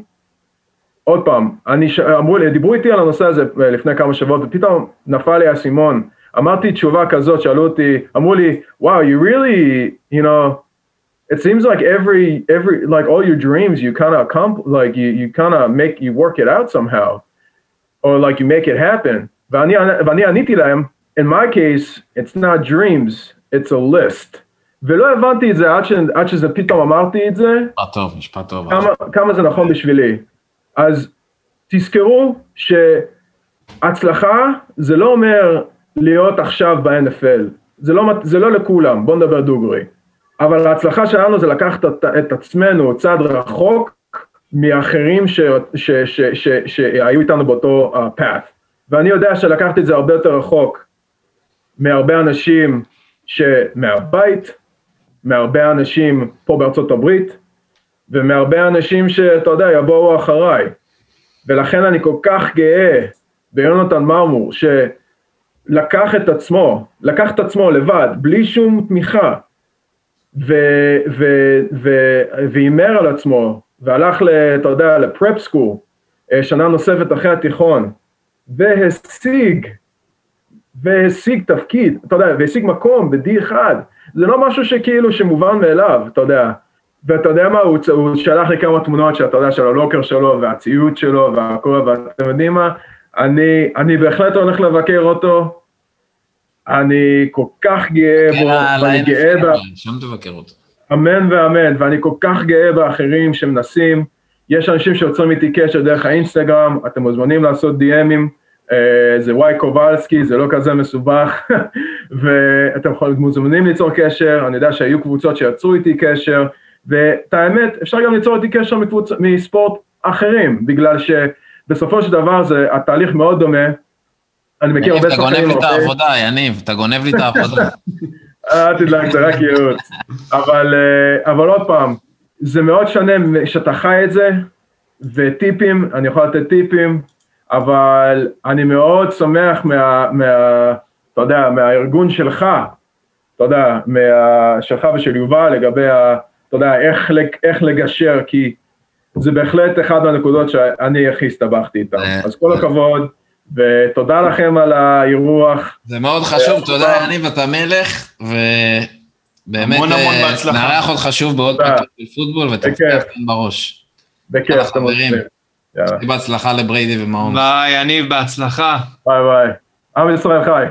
עוד פעם, אני, אמרו לי, דיברו איתי על הנושא הזה לפני כמה שבועות, ופתאום נפל לי האסימון. אמרתי תשובה כזאת, שאלו אותי, אמרו לי, וואו, wow, you really, you know, it seems like every, every, like all your dreams, you kind of, like you, you kind of make, you work it out somehow, or like you make it happen. ואני, ואני עניתי להם, in my case, it's not dreams, it's a list. ולא הבנתי את זה עד, ש, עד שזה פתאום אמרתי את זה. משפט טוב, משפט טוב. כמה, כמה זה נכון בשבילי. אז תזכרו שהצלחה זה לא אומר להיות עכשיו ב-NFL. זה לא, זה לא לכולם, בואו נדבר דוגרי. אבל ההצלחה שלנו זה לקחת את, את עצמנו צעד רחוק מאחרים שהיו איתנו באותו uh, path. ואני יודע שלקחתי את זה הרבה יותר רחוק מהרבה אנשים שמהבית, מהרבה אנשים פה בארצות הברית, ומהרבה אנשים שאתה יודע, יבואו אחריי. ולכן אני כל כך גאה ביונתן מרמור, שלקח את עצמו, לקח את עצמו לבד, בלי שום תמיכה, והימר על עצמו, והלך, אתה יודע, לפרפ סקול, שנה נוספת אחרי התיכון, והשיג והשיג תפקיד, אתה יודע, והשיג מקום ב-D1, זה לא משהו שכאילו שמובן מאליו, אתה יודע. ואתה יודע מה, הוא, הוא שלח לי כמה תמונות שאתה יודע, של הלוקר שלו והציוד שלו והכל, ואתם יודעים מה, אני, אני בהחלט הולך לבקר אותו, אני כל כך גאה בו, ואני גאה ב... שם תבקר אותו. אמן ואמן, ואני כל כך גאה באחרים שמנסים, יש אנשים שיוצרים איתי קשר דרך האינסטגרם, אתם מוזמנים לעשות DMים, אה, זה וואי קובלסקי, זה לא כזה מסובך, [LAUGHS] ואתם מוזמנים ליצור קשר, אני יודע שהיו קבוצות שיצרו איתי קשר, ואת האמת, אפשר גם ליצור איתי קשר מקבוצ... מספורט אחרים, בגלל שבסופו של דבר זה, התהליך מאוד דומה. אני מכיר הרבה שחקנים... אתה גונב לי את העבודה, יניב, אתה גונב לי את העבודה. [LAUGHS] אל תדאג, זה רק ייעוץ. אבל, אה, אבל עוד פעם, זה מאוד שונה שאתה חי את זה, וטיפים, אני יכול לתת טיפים, אבל אני מאוד שמח מה, מה אתה יודע, מהארגון שלך, אתה יודע, מה, שלך ושל יובל לגבי ה... אתה יודע, איך, איך לגשר, כי זה בהחלט אחת מהנקודות שאני הכי הסתבכתי איתן. אה. אז כל הכבוד, ותודה לכם על האירוח. זה מאוד חשוב, תודה יניב, אתה מלך, ובאמת אה, נארח אותך שוב בעוד פעם של פוטבול, ותצליח כאן בראש. בכיף, אתם רוצים. בהצלחה לבריידי ומעון. ביי, יניב, בהצלחה. ביי ביי. עם ישראל חי.